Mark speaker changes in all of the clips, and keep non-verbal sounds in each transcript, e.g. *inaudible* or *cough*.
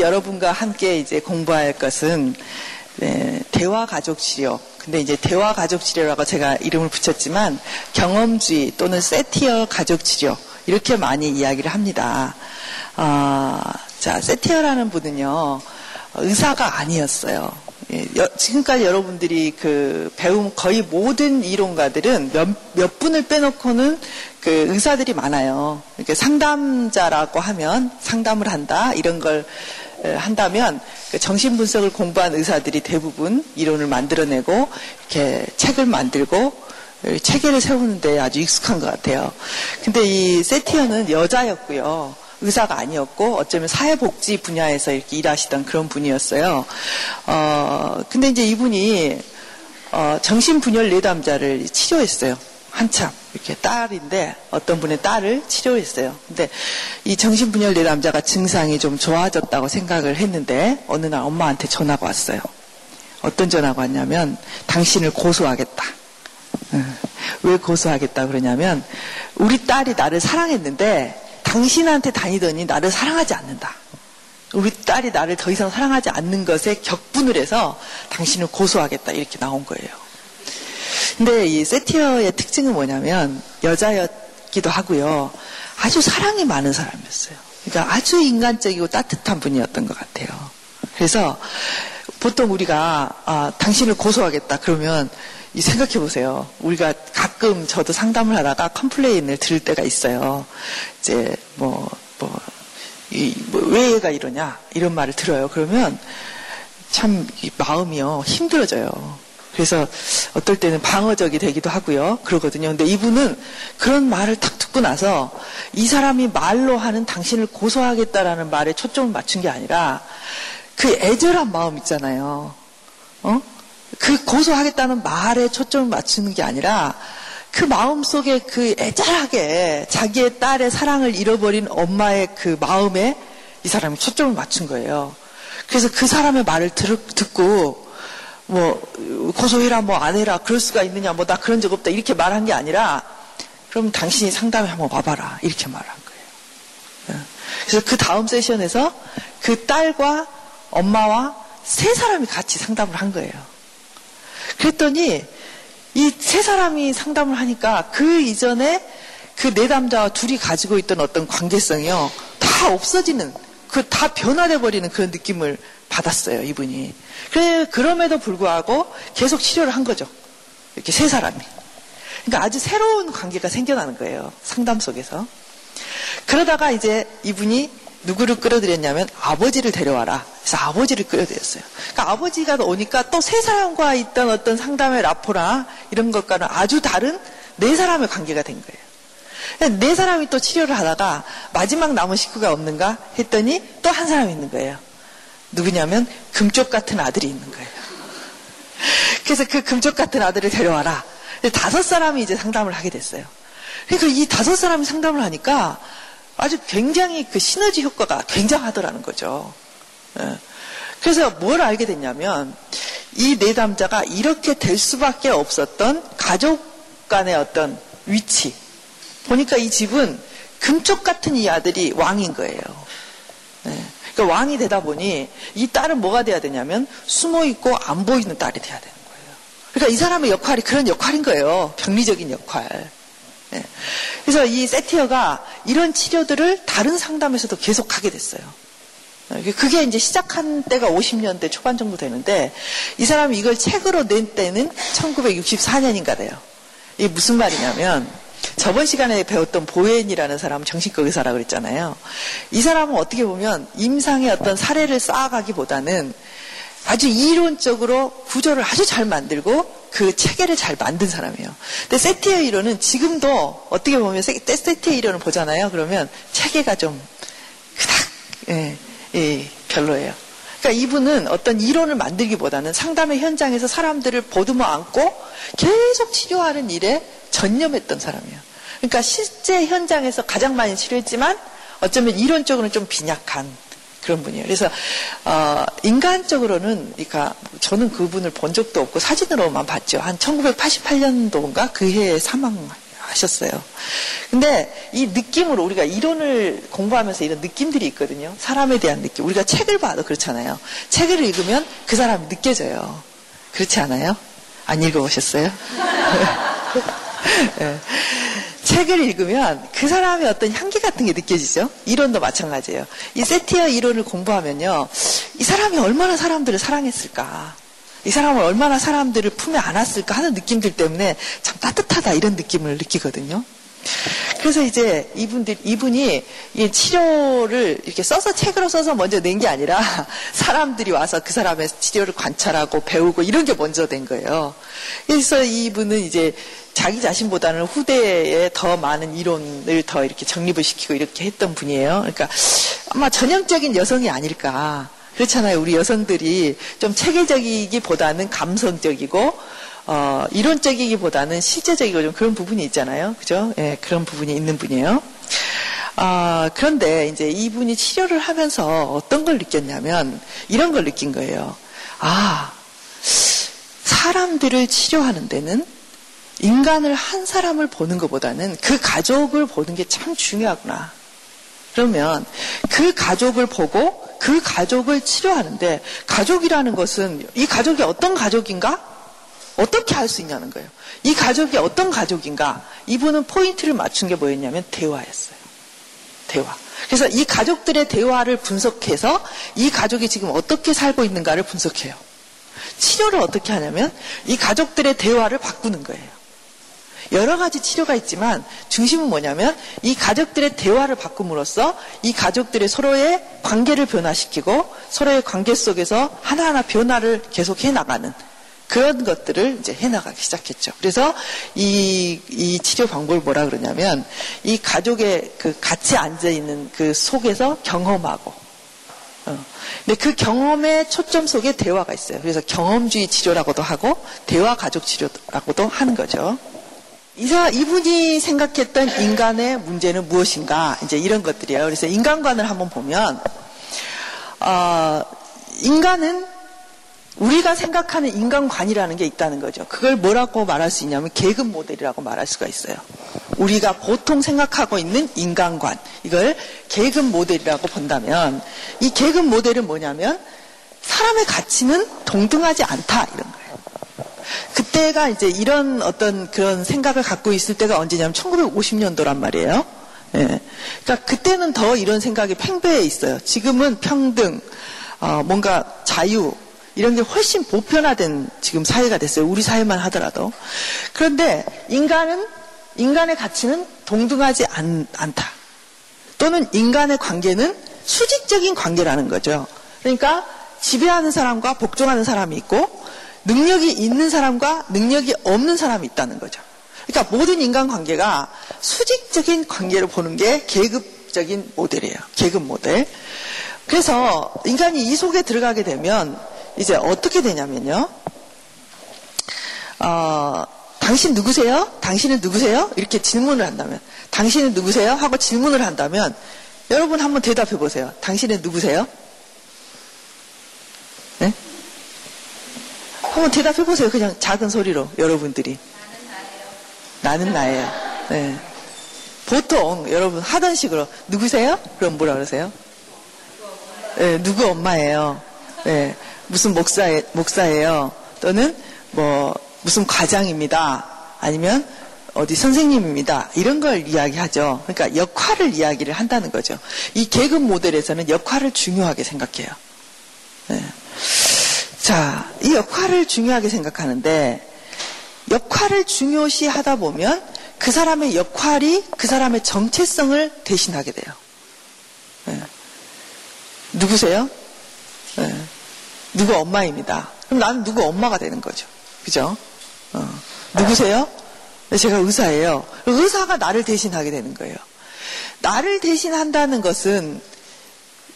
Speaker 1: 여러분과 함께 이제 공부할 것은 네, 대화 가족 치료. 근데 이제 대화 가족 치료라고 제가 이름을 붙였지만 경험주의 또는 세티어 가족 치료 이렇게 많이 이야기를 합니다. 어, 자, 세티어라는 분은요 의사가 아니었어요. 예, 지금까지 여러분들이 그 배움 거의 모든 이론가들은 몇, 몇 분을 빼놓고는 그 의사들이 많아요. 이렇게 상담자라고 하면 상담을 한다 이런 걸 한다면 그 정신 분석을 공부한 의사들이 대부분 이론을 만들어내고 이렇게 책을 만들고 체계를 세우는데 아주 익숙한 것 같아요. 근데 이 세티어는 여자였고요. 의사가 아니었고 어쩌면 사회복지 분야에서 이렇게 일하시던 그런 분이었어요. 어, 근데 이제 이분이 어, 정신분열 내담자를 치료했어요. 한참 이렇게 딸인데 어떤 분의 딸을 치료했어요. 근데 이 정신분열 내담자가 증상이 좀 좋아졌다고 생각을 했는데 어느 날 엄마한테 전화가 왔어요. 어떤 전화가 왔냐면 당신을 고소하겠다. 왜 고소하겠다 그러냐면 우리 딸이 나를 사랑했는데 당신한테 다니더니 나를 사랑하지 않는다. 우리 딸이 나를 더 이상 사랑하지 않는 것에 격분을 해서 당신을 고소하겠다. 이렇게 나온 거예요. 근데 이 세티어의 특징은 뭐냐면 여자였기도 하고요. 아주 사랑이 많은 사람이었어요. 그러니까 아주 인간적이고 따뜻한 분이었던 것 같아요. 그래서 보통 우리가 아, 당신을 고소하겠다 그러면 이 생각해 보세요. 우리가 가끔 저도 상담을 하다가 컴플레인을 들을 때가 있어요. 이제 뭐, 뭐, 이, 뭐, 왜 얘가 이러냐? 이런 말을 들어요. 그러면 참 마음이요. 힘들어져요. 그래서 어떨 때는 방어적이 되기도 하고요. 그러거든요. 근데 이분은 그런 말을 탁 듣고 나서 이 사람이 말로 하는 당신을 고소하겠다라는 말에 초점을 맞춘 게 아니라 그 애절한 마음 있잖아요. 어? 그 고소하겠다는 말에 초점을 맞추는 게 아니라 그 마음 속에 그 애절하게 자기의 딸의 사랑을 잃어버린 엄마의 그 마음에 이 사람이 초점을 맞춘 거예요. 그래서 그 사람의 말을 들, 듣고 뭐 고소해라 뭐 안 해라 그럴 수가 있느냐 뭐 나 그런 적 없다 이렇게 말한 게 아니라 그럼 당신이 상담에 한번 와봐라 이렇게 말한 거예요. 예. 그래서 그 다음 세션에서 그 딸과 엄마와 세 사람이 같이 상담을 한 거예요. 그랬더니 이 세 사람이 상담을 하니까 그 이전에 그 내담자와 둘이 가지고 있던 어떤 관계성이요. 다 없어지는, 그 다 변화돼 버리는 그런 느낌을 받았어요, 이분이. 그럼에도 불구하고 계속 치료를 한 거죠. 이렇게 세 사람이. 그러니까 아주 새로운 관계가 생겨나는 거예요. 상담 속에서. 그러다가 이제 이분이 누구를 끌어들였냐면 아버지를 데려와라. 그래서 아버지를 끌어들였어요. 그러니까 아버지가 오니까 또 세 사람과 있던 어떤 상담의 라포나 이런 것과는 아주 다른 네 사람의 관계가 된 거예요. 네 사람이 또 치료를 하다가 마지막 남은 식구가 없는가 했더니 또 한 사람이 있는 거예요. 누구냐면 금쪽 같은 아들이 있는 거예요. 그래서 그 금쪽 같은 아들을 데려와라. 다섯 사람이 이제 상담을 하게 됐어요. 그러니까 이 다섯 사람이 상담을 하니까 아주 굉장히 그 시너지 효과가 굉장하더라는 거죠. 예. 그래서 뭘 알게 됐냐면 이 내담자가 이렇게 될 수밖에 없었던 가족 간의 어떤 위치. 보니까 이 집은 금쪽 같은 이 아들이 왕인 거예요. 네. 그러니까 왕이 되다 보니 이 딸은 뭐가 돼야 되냐면 숨어 있고 안 보이는 딸이 돼야 되는 거예요. 그러니까 이 사람의 역할이 그런 역할인 거예요. 병리적인 역할. 네. 그래서 이 세티어가 이런 치료들을 다른 상담에서도 계속 하게 됐어요. 네. 그게 이제 시작한 때가 50년대 초반 정도 되는데 이 사람이 이걸 책으로 낸 때는 1964년인가 돼요. 이게 무슨 말이냐면 저번 시간에 배웠던 보엔이라는 사람은 정신과 의사라고 그랬잖아요. 이 사람은 어떻게 보면 임상의 어떤 사례를 쌓아가기보다는 아주 이론적으로 구조를 아주 잘 만들고 그 체계를 잘 만든 사람이에요. 근데 세티의 이론은 지금도 어떻게 보면 세티의 이론을 보잖아요. 그러면 체계가 좀 그닥 예, 예, 별로예요. 그러니까 이분은 어떤 이론을 만들기보다는 상담의 현장에서 사람들을 보듬어 안고 계속 치료하는 일에 전념했던 사람이에요. 그러니까 실제 현장에서 가장 많이 치료했지만 어쩌면 이론적으로는 좀 빈약한 그런 분이에요. 그래서 어, 인간적으로는 그러니까 저는 그분을 본 적도 없고 사진으로만 봤죠. 한 1988년도인가 그 해에 사망하셨어요. 하셨어요. 근데 이 느낌으로 우리가 이론을 공부하면서 이런 느낌들이 있거든요. 사람에 대한 느낌. 우리가 책을 봐도 그렇잖아요. 책을 읽으면 그 사람이 느껴져요. 그렇지 않아요? 안 읽어보셨어요? *laughs* 네. 책을 읽으면 그 사람의 어떤 향기 같은 게 느껴지죠? 이론도 마찬가지예요. 이 세티어 이론을 공부하면요. 이 사람이 얼마나 사람들을 사랑했을까. 이 사람을 얼마나 사람들을 품에 안았을까 하는 느낌들 때문에 참 따뜻하다 이런 느낌을 느끼거든요. 그래서 이제 이분들, 이분이 이 치료를 이렇게 써서 책으로 써서 먼저 낸 게 아니라 *laughs* 사람들이 와서 그 사람의 치료를 관찰하고 배우고 이런 게 먼저 된 거예요. 그래서 이분은 이제 자기 자신보다는 후대에 더 많은 이론을 더 이렇게 정립을 시키고 이렇게 했던 분이에요. 그러니까 아마 전형적인 여성이 아닐까. 그렇잖아요. 우리 여성들이 좀 체계적이기보다는 감성적이고 어, 이론적이기보다는 실제적이고 좀 그런 부분이 있잖아요. 그죠? 예, 그런 부분이 있는 분이에요. 아, 그런데 이제 이분이 치료를 하면서 어떤 걸 느꼈냐면 이런 걸 느낀 거예요. 아, 사람들을 치료하는 데는 인간을 한 사람을 보는 것보다는 그 가족을 보는 게 참 중요하구나. 그러면 그 가족을 보고 그 가족을 치료하는데 가족이라는 것은 이 가족이 어떤 가족인가? 어떻게 할 수 있냐는 거예요. 이 가족이 어떤 가족인가? 이분은 포인트를 맞춘 게 뭐였냐면 대화였어요. 대화. 그래서 이 가족들의 대화를 분석해서 이 가족이 지금 어떻게 살고 있는가를 분석해요. 치료를 어떻게 하냐면 이 가족들의 대화를 바꾸는 거예요. 여러 가지 치료가 있지만 중심은 뭐냐면 이 가족들의 대화를 바꿈으로써 이 가족들의 서로의 관계를 변화시키고 서로의 관계 속에서 하나하나 변화를 계속 해 나가는 그런 것들을 이제 해나가기 시작했죠. 그래서 이, 이 치료 방법을 뭐라 그러냐면 이 가족의 그 같이 앉아있는 그 속에서 경험하고 어. 근데 그 경험의 초점 속에 대화가 있어요. 그래서 경험주의 치료라고도 하고 대화 가족 치료라고도 하는 거죠. 이사 이분이 생각했던 인간의 문제는 무엇인가 이제 이런 것들이에요. 그래서 인간관을 한번 보면 어, 인간은 우리가 생각하는 인간관이라는 게 있다는 거죠. 그걸 뭐라고 말할 수 있냐면 계급 모델이라고 말할 수가 있어요. 우리가 보통 생각하고 있는 인간관 이걸 계급 모델이라고 본다면 이 계급 모델은 뭐냐면 사람의 가치는 동등하지 않다 이런 거예요. 그때가 이제 이런 어떤 그런 생각을 갖고 있을 때가 언제냐면 1950년도란 말이에요. 예. 그러니까 그때는 더 이런 생각이 팽배해 있어요. 지금은 평등, 어, 뭔가 자유, 이런 게 훨씬 보편화된 지금 사회가 됐어요. 우리 사회만 하더라도. 그런데 인간은, 인간의 가치는 동등하지 않, 않다. 또는 인간의 관계는 수직적인 관계라는 거죠. 그러니까 지배하는 사람과 복종하는 사람이 있고 능력이 있는 사람과 능력이 없는 사람이 있다는 거죠. 그러니까 모든 인간 관계가 수직적인 관계를 보는 게 계급적인 모델이에요. 계급 모델. 그래서 인간이 이 속에 들어가게 되면 이제 어떻게 되냐면요. 어, 당신 누구세요? 당신은 누구세요? 이렇게 질문을 한다면 당신은 누구세요? 하고 질문을 한다면 여러분 한번 대답해 보세요. 당신은 누구세요? 네? 한번 대답해 보세요. 그냥 작은 소리로 여러분들이. 나는 나예요. 네. 보통 여러분 하던 식으로 누구세요? 그럼 뭐라 그러세요? 네, 누구 엄마예요? 네, 무슨 목사 목사예요? 또는 뭐 무슨 과장입니다. 아니면 어디 선생님입니다. 이런 걸 이야기하죠. 그러니까 역할을 이야기를 한다는 거죠. 이 계급 모델에서는 역할을 중요하게 생각해요. 네. 자, 이 역할을 중요하게 생각하는데 역할을 중요시 하다 보면 그 사람의 역할이 그 사람의 정체성을 대신하게 돼요. 네. 누구세요? 네. 누구 엄마입니다. 그럼 나는 누구 엄마가 되는 거죠. 그죠? 어. 누구세요? 네, 제가 의사예요. 의사가 나를 대신하게 되는 거예요. 나를 대신한다는 것은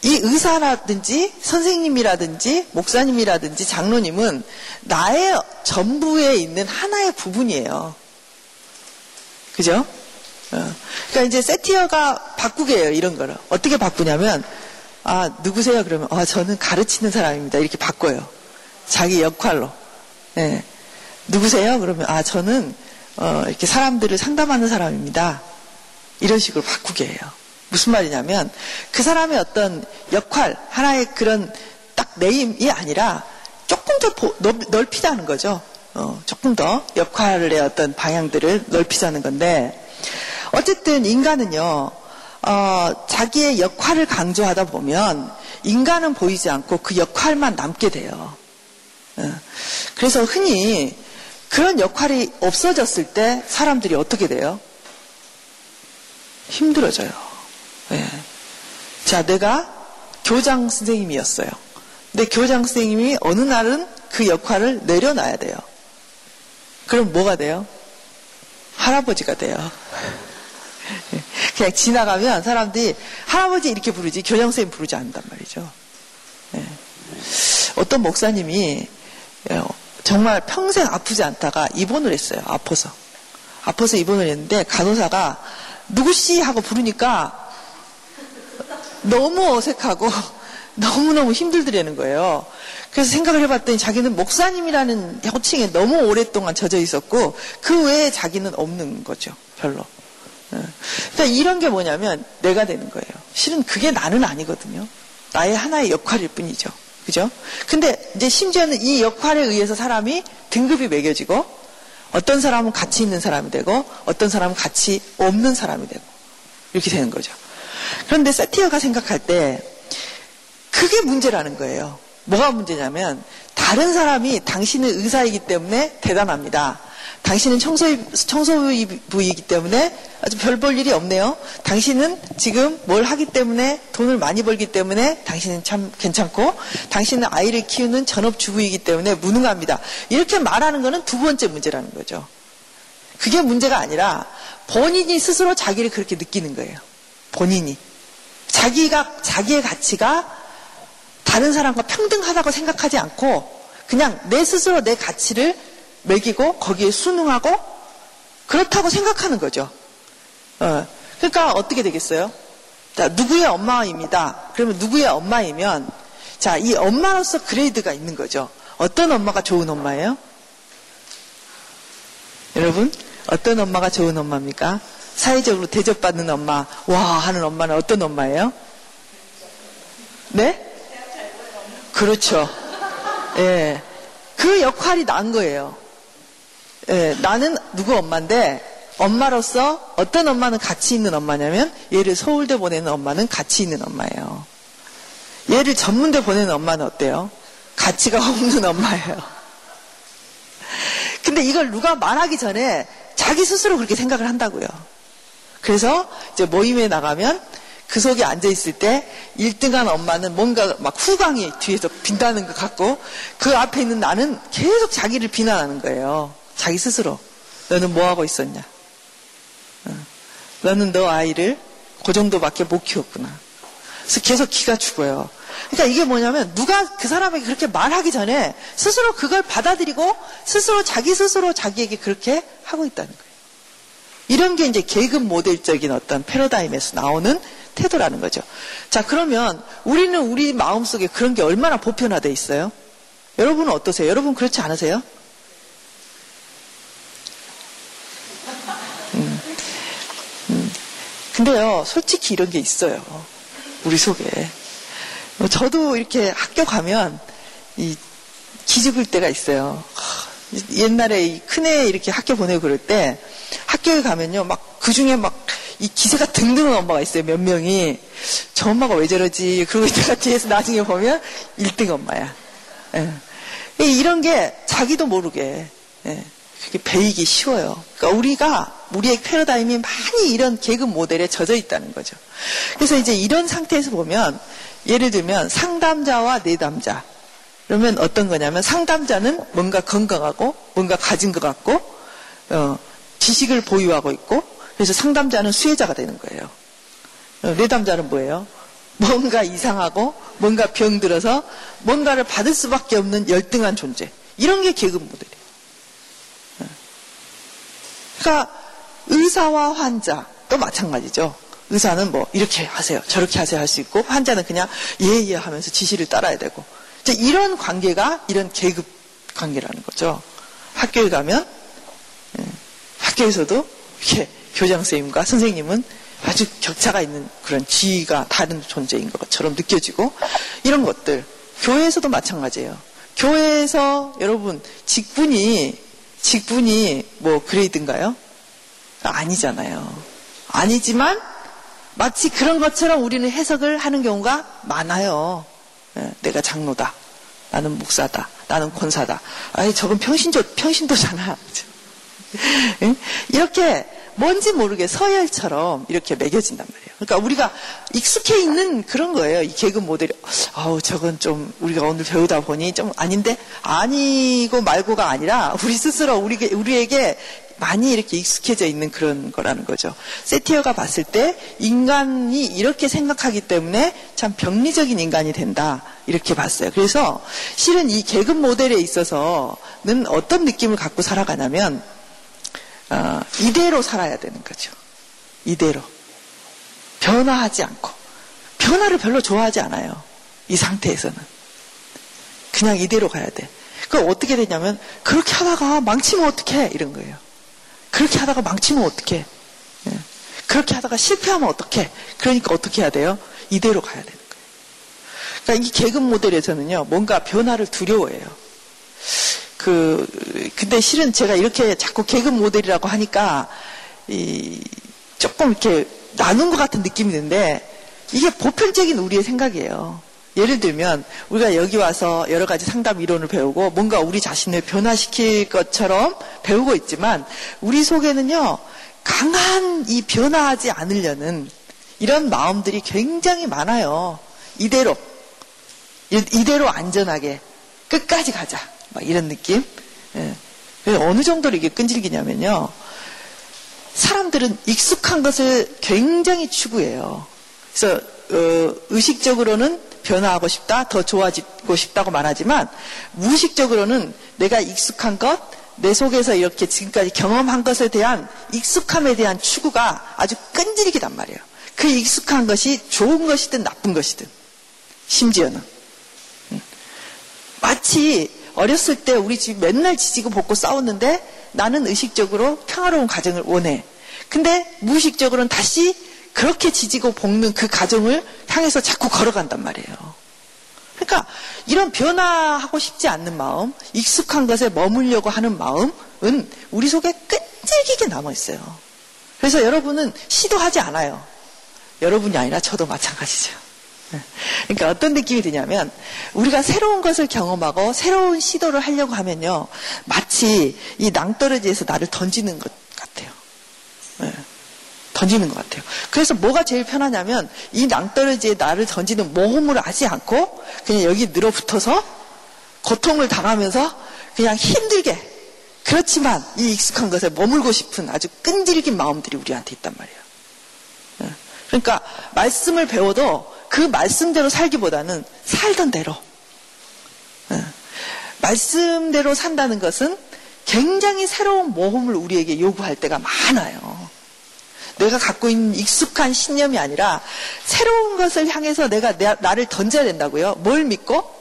Speaker 1: 이 의사라든지 선생님이라든지 목사님이라든지 장로님은 나의 전부에 있는 하나의 부분이에요. 그죠? 어. 그러니까 이제 세티어가 바꾸게 해요, 이런 거를. 어떻게 바꾸냐면, 아, 누구세요? 그러면, 아, 저는 가르치는 사람입니다. 이렇게 바꿔요. 자기 역할로. 네. 누구세요? 그러면, 아, 저는, 어, 이렇게 사람들을 상담하는 사람입니다. 이런 식으로 바꾸게 해요. 무슨 말이냐면 그 사람의 어떤 역할, 하나의 그런 딱 네임이 아니라 조금 더 넓히자는 거죠. 어, 조금 더 역할의 어떤 방향들을 넓히자는 건데 어쨌든 인간은요 어, 자기의 역할을 강조하다 보면 인간은 보이지 않고 그 역할만 남게 돼요. 어, 그래서 흔히 그런 역할이 없어졌을 때 사람들이 어떻게 돼요? 힘들어져요. 네. 자, 내가 교장 선생님이었어요. 근데 교장 선생님이 어느 날은 그 역할을 내려놔야 돼요. 그럼 뭐가 돼요? 할아버지가 돼요. *laughs* 그냥 지나가면 사람들이 할아버지 이렇게 부르지 교장 선생님 부르지 않는단 말이죠. 네. 어떤 목사님이 정말 평생 아프지 않다가 입원을 했어요. 아파서. 아파서 입원을 했는데 간호사가 누구씨 하고 부르니까 너무 어색하고 *laughs* 너무너무 힘들더라는 거예요. 그래서 생각을 해봤더니 자기는 목사님이라는 호칭에 너무 오랫동안 젖어 있었고 그 외에 자기는 없는 거죠. 별로. 그러니까 이런 게 뭐냐면 내가 되는 거예요. 실은 그게 나는 아니거든요. 나의 하나의 역할일 뿐이죠. 그죠? 근데 이제 심지어는 이 역할에 의해서 사람이 등급이 매겨지고 어떤 사람은 가치 있는 사람이 되고 어떤 사람은 가치 없는 사람이 되고 이렇게 되는 거죠. 그런데 세티어가 생각할 때 그게 문제라는 거예요. 뭐가 문제냐면 다른 사람이 당신의 의사이기 때문에 대단합니다. 당신은 청소부이기 때문에 아주 별 볼 일이 없네요. 당신은 지금 뭘 하기 때문에 돈을 많이 벌기 때문에 당신은 참 괜찮고 당신은 아이를 키우는 전업주부이기 때문에 무능합니다. 이렇게 말하는 것은 두 번째 문제라는 거죠. 그게 문제가 아니라 본인이 스스로 자기를 그렇게 느끼는 거예요. 본인이. 자기가, 자기의 가치가 다른 사람과 평등하다고 생각하지 않고 그냥 내 스스로 내 가치를 매기고 거기에 순응하고 그렇다고 생각하는 거죠. 어, 그러니까 어떻게 되겠어요? 자, 누구의 엄마입니다. 그러면 누구의 엄마이면 자, 이 엄마로서 그레이드가 있는 거죠. 어떤 엄마가 좋은 엄마예요? 여러분, 어떤 엄마가 좋은 엄마입니까? 사회적으로 대접받는 엄마, 와 하는 엄마는 어떤 엄마예요? 네? 그렇죠. 예. 그 역할이 난 거예요. 예, 나는 누구 엄마인데 엄마로서 어떤 엄마는 가치 있는 엄마냐면 얘를 서울대 보내는 엄마는 가치 있는 엄마예요. 얘를 전문대 보내는 엄마는 어때요? 가치가 *laughs* 없는 엄마예요. 근데 이걸 누가 말하기 전에 자기 스스로 그렇게 생각을 한다고요. 그래서 이제 모임에 나가면 그 속에 앉아 있을 때 1등한 엄마는 뭔가 막 후광이 뒤에서 빈다는 것 같고 그 앞에 있는 나는 계속 자기를 비난하는 거예요. 자기 스스로. 너는 뭐 하고 있었냐? 어. 너는 너 아이를 그 정도밖에 못 키웠구나. 그래서 계속 기가 죽어요. 그러니까 이게 뭐냐면 누가 그 사람에게 그렇게 말하기 전에 스스로 그걸 받아들이고 스스로 자기 스스로 자기에게 그렇게 하고 있다는 거예요. 이런 게 이제 계급 모델적인 어떤 패러다임에서 나오는 태도라는 거죠. 자, 그러면 우리는 우리 마음속에 그런 게 얼마나 보편화되어 있어요? 여러분은 어떠세요? 여러분 그렇지 않으세요? 근데요, 솔직히 이런 게 있어요. 우리 속에. 뭐 저도 이렇게 학교 가면 이 기죽을 때가 있어요. 옛날에 큰애 이렇게 학교 보내고 그럴 때 학교에 가면요, 막 그 중에 막 이 기세가 등등한 엄마가 있어요, 몇 명이. 저 엄마가 왜 저러지? 그러고 있다가 *laughs* 뒤에서 나중에 보면 1등 엄마야. 예. 이런 게 자기도 모르게. 예. 그게 배이기 쉬워요. 그러니까 우리가 우리의 패러다임이 많이 이런 계급 모델에 젖어 있다는 거죠. 그래서 이제 이런 상태에서 보면 예를 들면 상담자와 내담자 그러면 어떤 거냐면 상담자는 뭔가 건강하고 뭔가 가진 것 같고 어, 지식을 보유하고 있고 그래서 상담자는 수혜자가 되는 거예요. 어, 내담자는 뭐예요? 뭔가 이상하고 뭔가 병들어서 뭔가를 받을 수밖에 없는 열등한 존재. 이런 게 계급 모델이에요. 그러니까 의사와 환자 또 마찬가지죠. 의사는 뭐 이렇게 하세요, 저렇게 하세요 할 수 있고 환자는 그냥 예예 예 하면서 지시를 따라야 되고 이런 관계가 이런 계급 관계라는 거죠. 학교에 가면 예, 학교에서도 이렇게 교장 선생님과 선생님은 아주 격차가 있는 그런 지위가 다른 존재인 것처럼 느껴지고 이런 것들 교회에서도 마찬가지예요. 교회에서 여러분 직분이 직분이 뭐 그레이드인가요? 아니잖아요. 아니지만 마치 그런 것처럼 우리는 해석을 하는 경우가 많아요. 예, 내가 장로다. 나는 목사다. 나는 권사다. 아니 저건 평신도 평신도잖아. *laughs* 예? 이렇게 뭔지 모르게 서열처럼 이렇게 매겨진단 말이에요. 그러니까 우리가 익숙해 있는 그런 거예요. 이 개그 모델이. 아우, 저건 좀 우리가 오늘 배우다 보니 좀 아닌데? 아니고 말고가 아니라 우리 스스로 우리, 우리에게 많이 이렇게 익숙해져 있는 그런 거라는 거죠. 세티어가 봤을 때 인간이 이렇게 생각하기 때문에 참 병리적인 인간이 된다. 이렇게 봤어요. 그래서 실은 이 계급 모델에 있어서는 어떤 느낌을 갖고 살아가냐면 어, 이대로 살아야 되는 거죠. 이대로. 변화하지 않고. 변화를 별로 좋아하지 않아요. 이 상태에서는. 그냥 이대로 가야 돼. 그 어떻게 되냐면 그렇게 하다가 망치면 어떡해 이런 거예요. 그렇게 하다가 망치면 어떡해. 예. 그렇게 하다가 실패하면 어떡해. 그러니까 어떻게 해야 돼요? 이대로 가야 되는 거예요. 그러니까 이 계급 모델에서는요, 뭔가 변화를 두려워해요. 그, 근데 실은 제가 이렇게 자꾸 계급 모델이라고 하니까, 이, 조금 이렇게 나눈 것 같은 느낌이 드는데, 이게 보편적인 우리의 생각이에요. 예를 들면 우리가 여기 와서 여러 가지 상담 이론을 배우고 뭔가 우리 자신을 변화시킬 것처럼 배우고 있지만 우리 속에는요 강한 이 변화하지 않으려는 이런 마음들이 굉장히 많아요. 이대로 이대로 안전하게 끝까지 가자. 막 이런 느낌. 예. 어느 정도로 이게 끈질기냐면요. 사람들은 익숙한 것을 굉장히 추구해요. 그래서 어, 의식적으로는 변화하고 싶다, 더 좋아지고 싶다고 말하지만 무의식적으로는 내가 익숙한 것, 내 속에서 이렇게 지금까지 경험한 것에 대한 익숙함에 대한 추구가 아주 끈질기단 말이에요. 그 익숙한 것이 좋은 것이든 나쁜 것이든 심지어는 음. 마치 어렸을 때 우리 집 맨날 지지고 볶고 싸웠는데 나는 의식적으로 평화로운 가정을 원해. 근데 무의식적으로는 다시 그렇게 지지고 볶는 그 가정을 향해서 자꾸 걸어간단 말이에요. 그러니까 이런 변화하고 싶지 않는 마음, 익숙한 것에 머물려고 하는 마음은 우리 속에 끈질기게 남아 있어요. 그래서 여러분은 시도하지 않아요. 여러분이 아니라 저도 마찬가지죠. 네. 그러니까 어떤 느낌이 드냐면 우리가 새로운 것을 경험하고 새로운 시도를 하려고 하면요 마치 이 낭떠러지에서 나를 던지는 것 같아요. 네. 던지는 것 같아요. 그래서 뭐가 제일 편하냐면 이 낭떠러지에 나를 던지는 모험을 하지 않고 그냥 여기 늘어붙어서 고통을 당하면서 그냥 힘들게 그렇지만 이 익숙한 것에 머물고 싶은 아주 끈질긴 마음들이 우리한테 있단 말이에요. 예. 그러니까 말씀을 배워도 그 말씀대로 살기보다는 살던 대로 예. 말씀대로 산다는 것은 굉장히 새로운 모험을 우리에게 요구할 때가 많아요. 내가 갖고 있는 익숙한 신념이 아니라 새로운 것을 향해서 내가 내, 나를 던져야 된다고요. 뭘 믿고?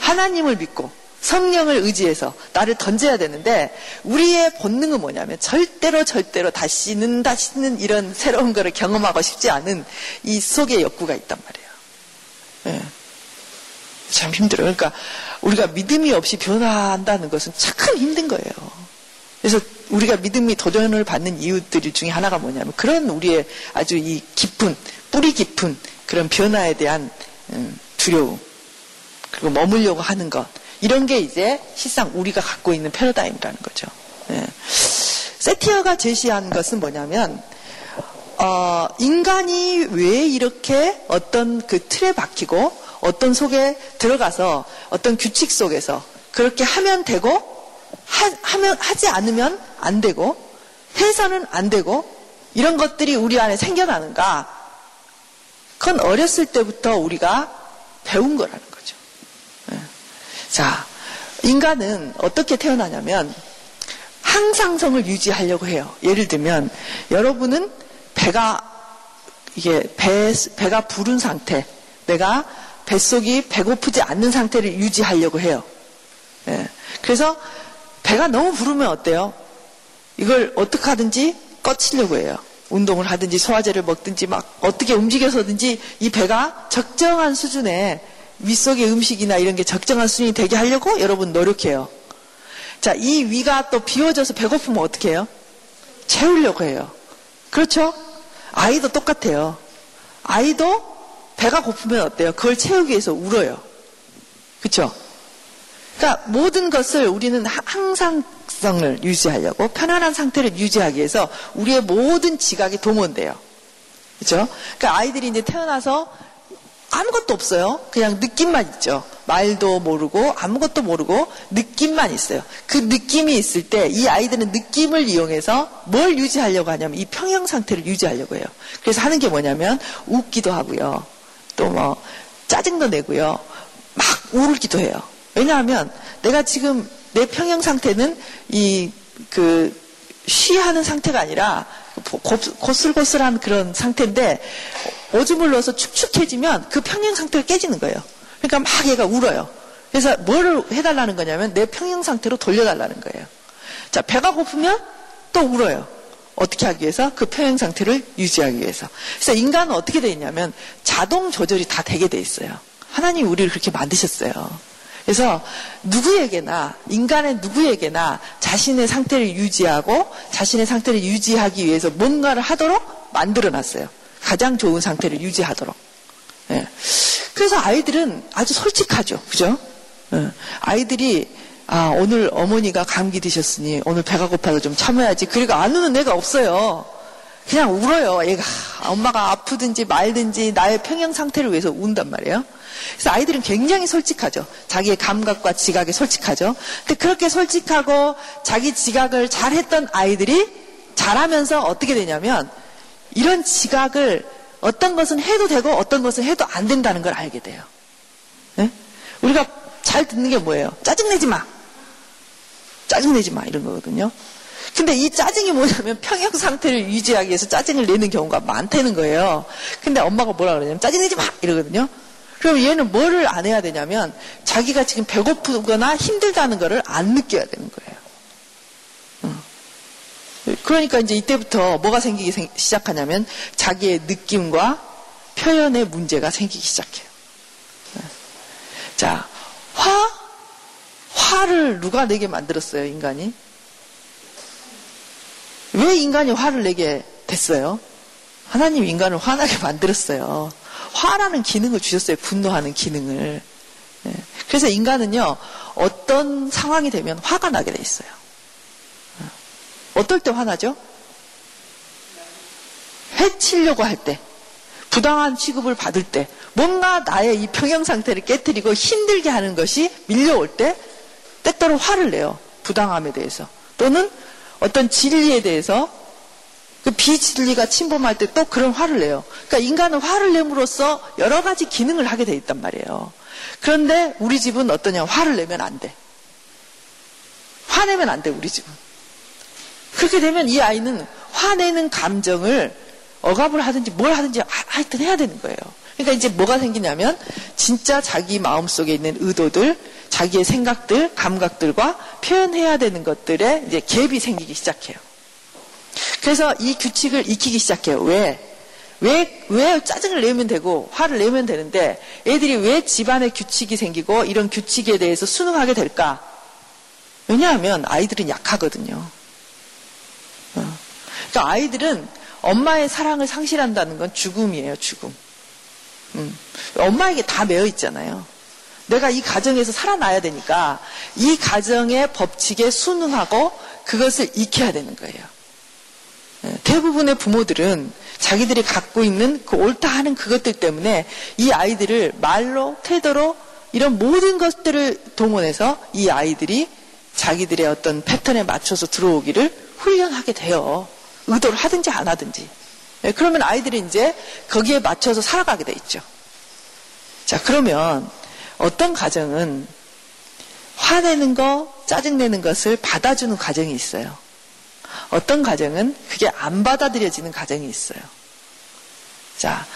Speaker 1: 하나님을 믿고 성령을 의지해서 나를 던져야 되는데 우리의 본능은 뭐냐면 절대로 절대로 다시는 다시는 이런 새로운 것을 경험하고 싶지 않은 이 속의 욕구가 있단 말이에요. 네. 참 힘들어요. 그러니까 우리가 믿음이 없이 변화한다는 것은 참 힘든 거예요. 그래서 우리가 믿음이 도전을 받는 이유들 중에 하나가 뭐냐면 그런 우리의 아주 이 깊은 뿌리 깊은 그런 변화에 대한 음, 두려움 그리고 머물려고 하는 것 이런 게 이제 실상 우리가 갖고 있는 패러다임이라는 거죠. 예. 세티어가 제시한 것은 뭐냐면 어, 인간이 왜 이렇게 어떤 그 틀에 박히고 어떤 속에 들어가서 어떤 규칙 속에서 그렇게 하면 되고 하, 면 하지 않으면 안 되고 해서는 안 되고 이런 것들이 우리 안에 생겨나는가? 그건 어렸을 때부터 우리가 배운 거라는. 자, 인간은 어떻게 태어나냐면 항상성을 유지하려고 해요. 예를 들면 여러분은 배가 이게 배, 배가 부른 상태, 내가 뱃속이 배고프지 않는 상태를 유지하려고 해요. 네. 그래서 배가 너무 부르면 어때요? 이걸 어떻게 하든지 꺼치려고 해요. 운동을 하든지 소화제를 먹든지 막 어떻게 움직여서든지 이 배가 적정한 수준의 윗속의 음식이나 이런 게 적정한 수준이 되게 하려고 여러분 노력해요. 자, 이 위가 또 비워져서 배고프면 어떻게 해요? 채우려고 해요. 그렇죠? 아이도 똑같아요. 아이도 배가 고프면 어때요? 그걸 채우기 위해서 울어요. 그렇죠? 그러니까 모든 것을 우리는 항상성을 유지하려고 편안한 상태를 유지하기 위해서 우리의 모든 지각이 동원돼요. 그렇죠? 그러니까 아이들이 이제 태어나서 아무것도 없어요. 그냥 느낌만 있죠. 말도 모르고 아무것도 모르고 느낌만 있어요. 그 느낌이 있을 때 이 아이들은 느낌을 이용해서 뭘 유지하려고 하냐면 이 평형 상태를 유지하려고 해요. 그래서 하는 게 뭐냐면 웃기도 하고요. 또 뭐 짜증도 내고요. 막 울기도 해요. 왜냐하면 내가 지금 내 평형 상태는 이 그 쉬하는 상태가 아니라 고슬고슬한 그런 상태인데 넣어서 축축해지면 그 평형 상태가 깨지는 거예요. 그러니까 막 얘가 울어요. 그래서 뭐를 해달라는 거냐면 내 평형 상태로 돌려달라는 거예요. 자, 배가 고프면 또 울어요. 어떻게 하기 위해서? 그 평형 상태를 유지하기 위해서. 그래서 인간은 어떻게 되어 있냐면 자동 조절이 다 되게 돼 있어요. 하나님 우리를 그렇게 만드셨어요. 그래서 누구에게나 인간의 누구에게나 자신의 상태를 유지하고 자신의 상태를 유지하기 위해서 뭔가를 하도록 만들어 놨어요. 가장 좋은 상태를 유지하도록. 네. 그래서 아이들은 아주 솔직하죠. 그죠? 네. 아이들이 아, 오늘 어머니가 감기 드셨으니 오늘 배가 고파서 좀 참아야지. 그리고 안 우는 애가 없어요. 그냥 울어요. 얘가 엄마가 아프든지 말든지 나의 평형 상태를 위해서 운단 말이에요. 그래서 아이들은 굉장히 솔직하죠. 자기의 감각과 지각에 솔직하죠. 근데 그렇게 솔직하고 자기 지각을 잘했던 아이들이 잘하면서 어떻게 되냐면 이런 지각을 어떤 것은 해도 되고 어떤 것은 해도 안 된다는 걸 알게 돼요. 네? 우리가 잘 듣는 게 뭐예요? 짜증내지 마. 짜증내지 마. 이런 거거든요. 근데 이 짜증이 뭐냐면 평형 상태를 유지하기 위해서 짜증을 내는 경우가 많다는 거예요. 근데 엄마가 뭐라 그러냐면 짜증내지 마! 이러거든요. 그럼 얘는 뭐를 안 해야 되냐면 자기가 지금 배고프거나 힘들다는 것을 안 느껴야 되는 거예요. 그러니까 이제 이때부터 뭐가 생기기 시작하냐면 자기의 느낌과 표현의 문제가 생기기 시작해요. 자, 화? 화를 누가 내게 만들었어요, 인간이? 왜 인간이 화를 내게 됐어요? 하나님 인간을 화나게 *laughs* 만들었어요. 화라는 기능을 주셨어요. 분노하는 기능을. 네. 그래서 인간은요, 어떤 상황이 되면 화가 나게 돼 있어요. 어떨 때 화나죠? 해치려고 할 때, 부당한 취급을 받을 때, 뭔가 나의 이 평형 상태를 깨뜨리고 힘들게 하는 것이 밀려올 때, 때때로 화를 내요. 부당함에 대해서. 또는 어떤 진리에 대해서 그 비진리가 침범할 때 또 그런 화를 내요. 그러니까 인간은 화를 내므로써 여러 가지 기능을 하게 돼 있단 말이에요. 그런데 우리 집은 어떠냐? 화를 내면 안 돼. 화내면 안 돼, 우리 집은. 그렇게 되면 이 아이는 화내는 감정을 억압을 하든지 뭘 하든지 하여튼 해야 되는 거예요. 그러니까 이제 뭐가 생기냐면 진짜 자기 마음 속에 있는 의도들, 자기의 생각들, 감각들과 표현해야 되는 것들에 이제 갭이 생기기 시작해요. 그래서 이 규칙을 익히기 시작해요. 왜? 왜, 왜 짜증을 내면 되고 화를 내면 되는데 애들이 왜 집안에 규칙이 생기고 이런 규칙에 대해서 순응하게 될까? 왜냐하면 아이들은 약하거든요. 어. 그러니까 아이들은 엄마의 사랑을 상실한다는 건 죽음이에요, 죽음. 음. 엄마에게 다 매여 있잖아요. 내가 이 가정에서 살아나야 되니까 이 가정의 법칙에 순응하고 그것을 익혀야 되는 거예요. 예, 대부분의 부모들은 자기들이 갖고 있는 그 옳다 하는 그것들 때문에 이 아이들을 말로, 태도로 이런 모든 것들을 동원해서 이 아이들이 자기들의 어떤 패턴에 맞춰서 들어오기를 훈련하게 돼요. 의도를 하든지 안 하든지. 예, 그러면 아이들이 이제 거기에 맞춰서 살아가게 돼 있죠. 자, 그러면 어떤 가정은 화내는 거, 짜증내는 것을 받아주는 가정이 있어요. 어떤 가정은 그게 안 받아들여지는 가정이 있어요. 자,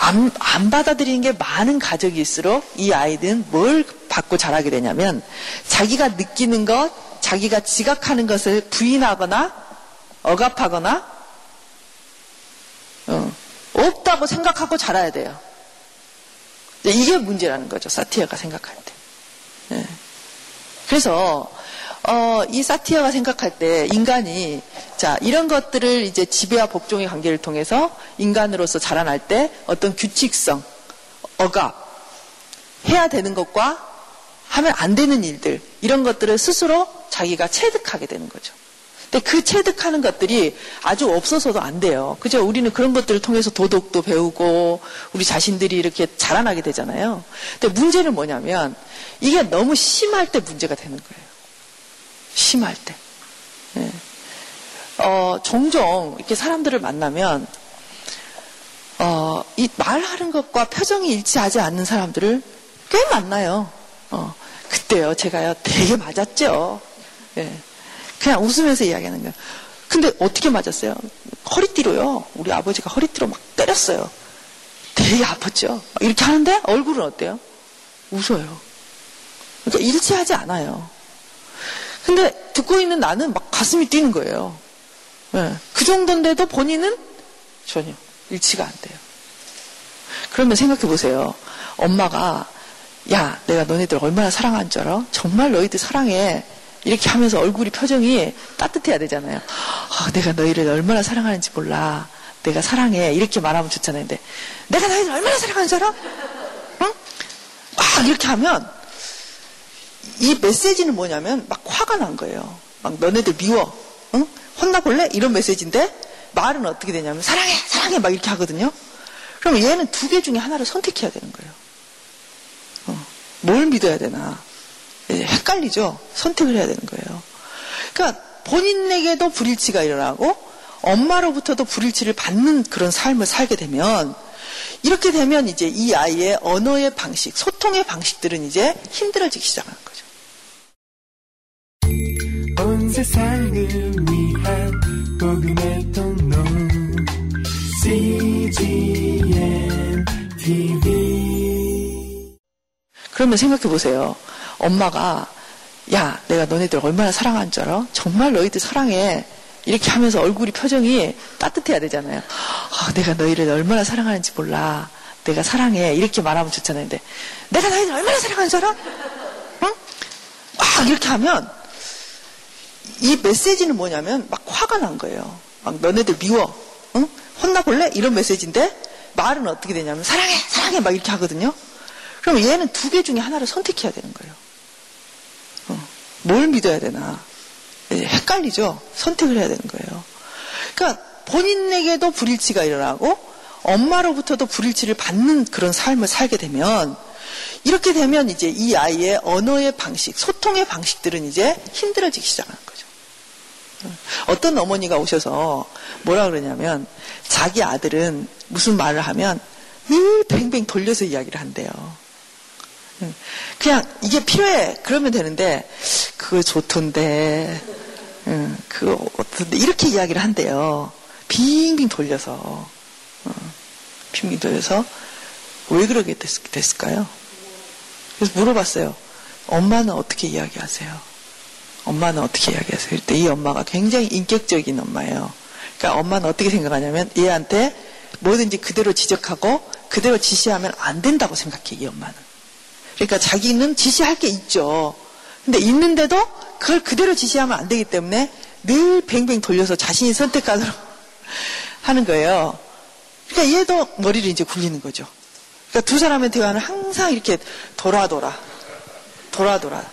Speaker 1: 안, 안 받아들이는 게 많은 가족일수록 이 아이들은 뭘 받고 자라게 되냐면 자기가 느끼는 것, 자기가 지각하는 것을 부인하거나 억압하거나 어, 없다고 생각하고 자라야 돼요. 이게 문제라는 거죠. 사티아가 생각할 때. 네. 그래서 어, 이 사티아가 생각할 때 인간이 자 이런 것들을 이제 지배와 복종의 관계를 통해서 인간으로서 자라날 때 어떤 규칙성, 억압 해야 되는 것과 하면 안 되는 일들 이런 것들을 스스로 자기가 체득하게 되는 거죠. 근데 그 체득하는 것들이 아주 없어서도 안 돼요. 그죠? 우리는 그런 것들을 통해서 도덕도 배우고 우리 자신들이 이렇게 자라나게 되잖아요. 근데 문제는 뭐냐면 이게 너무 심할 때 문제가 되는 거예요. 심할 때. 네. 어, 종종 이렇게 사람들을 만나면 어, 이 말하는 것과 표정이 일치하지 않는 사람들을 꽤 만나요. 어, 그때요, 제가요, 되게 맞았죠. 네. 그냥 웃으면서 이야기하는 거예요. 근데 어떻게 맞았어요? 허리띠로요. 우리 아버지가 허리띠로 막 때렸어요. 되게 아팠죠. 이렇게 하는데 얼굴은 어때요? 웃어요. 그러니까 일치하지 않아요. 근데 듣고 있는 나는 막 가슴이 뛰는 거예요. 네. 그 정도인데도 본인은 전혀 일치가 안 돼요. 그러면 생각해 보세요. 엄마가 야, 내가 너네들 얼마나 사랑하는 줄 알아? 정말 너희들 사랑해. 이렇게 하면서 얼굴이 표정이 따뜻해야 되잖아요. 아, 내가 너희를 얼마나 사랑하는지 몰라. 내가 사랑해. 이렇게 말하면 좋잖아요. 근데 내가 너희를 얼마나 사랑하는 줄 알아? 응? 막 이렇게 하면 이 메시지는 뭐냐면 막 화가 난 거예요. 막 너네들 미워. 응? 혼나볼래? 이런 메시지인데 말은 어떻게 되냐면 사랑해, 사랑해 막 이렇게 하거든요. 그럼 얘는 두 개 중에 하나를 선택해야 되는 거예요. 어, 뭘 믿어야 되나? 헷갈리죠. 선택을 해야 되는 거예요. 그러니까 본인에게도 불일치가 일어나고 엄마로부터도 불일치를 받는 그런 삶을 살게 되면 이렇게 되면 이제 이 아이의 언어의 방식, 소통의 방식들은 이제 힘들어지기 시작하는 거죠. 온 세상을 위한 복음의 통로 CGM TV 그러면 생각해 보세요. 엄마가 야 내가 너네들 얼마나 사랑하는 줄 알아? 정말 너희들 사랑해. 이렇게 하면서 얼굴이 표정이 따뜻해야 되잖아요. 아, 내가 너희를 얼마나 사랑하는지 몰라. 내가 사랑해. 이렇게 말하면 좋잖아요. 근데 내가 너희들 얼마나 사랑하는 줄 알아? 응? 막 이렇게 하면 이 메시지는 뭐냐면 막 화가 난 거예요. 막 너네들 미워. 응? 혼나볼래? 이런 메시지인데 말은 어떻게 되냐면 사랑해, 사랑해 막 이렇게 하거든요. 그럼 얘는 두 개 중에 하나를 선택해야 되는 거예요. 어, 뭘 믿어야 되나? 헷갈리죠? 선택을 해야 되는 거예요. 그러니까 본인에게도 불일치가 일어나고 엄마로부터도 불일치를 받는 그런 삶을 살게 되면 이렇게 되면 이제 이 아이의 언어의 방식, 소통의 방식들은 이제 힘들어지기 시작하는 거죠. 어떤 어머니가 오셔서 뭐라 그러냐면 자기 아들은 무슨 말을 하면 늘 뱅뱅 돌려서 이야기를 한대요. 그냥 이게 필요해. 그러면 되는데, 그거 좋던데, 그거 어떤데, 이렇게 이야기를 한대요. 빙빙 돌려서. 빙빙 돌려서. 왜 그러게 됐, 을까요 그래서 물어봤어요. 엄마는 어떻게 이야기하세요? 엄마는 어떻게 이야기하세요? 그때 이 엄마가 굉장히 인격적인 엄마예요. 그러니까 엄마는 어떻게 생각하냐면 얘한테 뭐든지 그대로 지적하고 그대로 지시하면 안 된다고 생각해, 이 엄마는. 그러니까 자기는 지시할 게 있죠. 근데 있는데도 그걸 그대로 지시하면 안 되기 때문에 늘 뱅뱅 돌려서 자신이 선택하도록 *laughs* 하는 거예요. 그러니까 얘도 머리를 이제 굴리는 거죠. 그러니까 두 사람의 대화는 항상 이렇게 돌아 돌아, 돌아 돌아.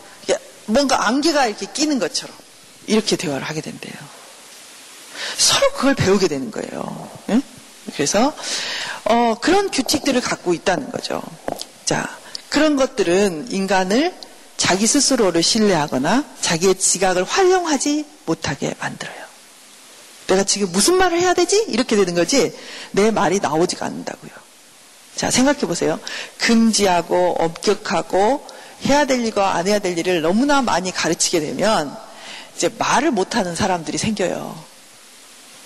Speaker 1: 뭔가 안개가 이렇게 끼는 것처럼 이렇게 대화를 하게 된대요. 서로 그걸 배우게 되는 거예요. 응? 그래서 어, 그런 규칙들을 갖고 있다는 거죠. 자, 그런 것들은 인간을 자기 스스로를 신뢰하거나 자기의 지각을 활용하지 못하게 만들어요. 내가 지금 무슨 말을 해야 되지? 이렇게 되는 거지 내 말이 나오지가 않는다고요. 자, 생각해 보세요. 금지하고 엄격하고 해야 될 일과 안 해야 될 일을 너무나 많이 가르치게 되면 이제 말을 못하는 사람들이 생겨요.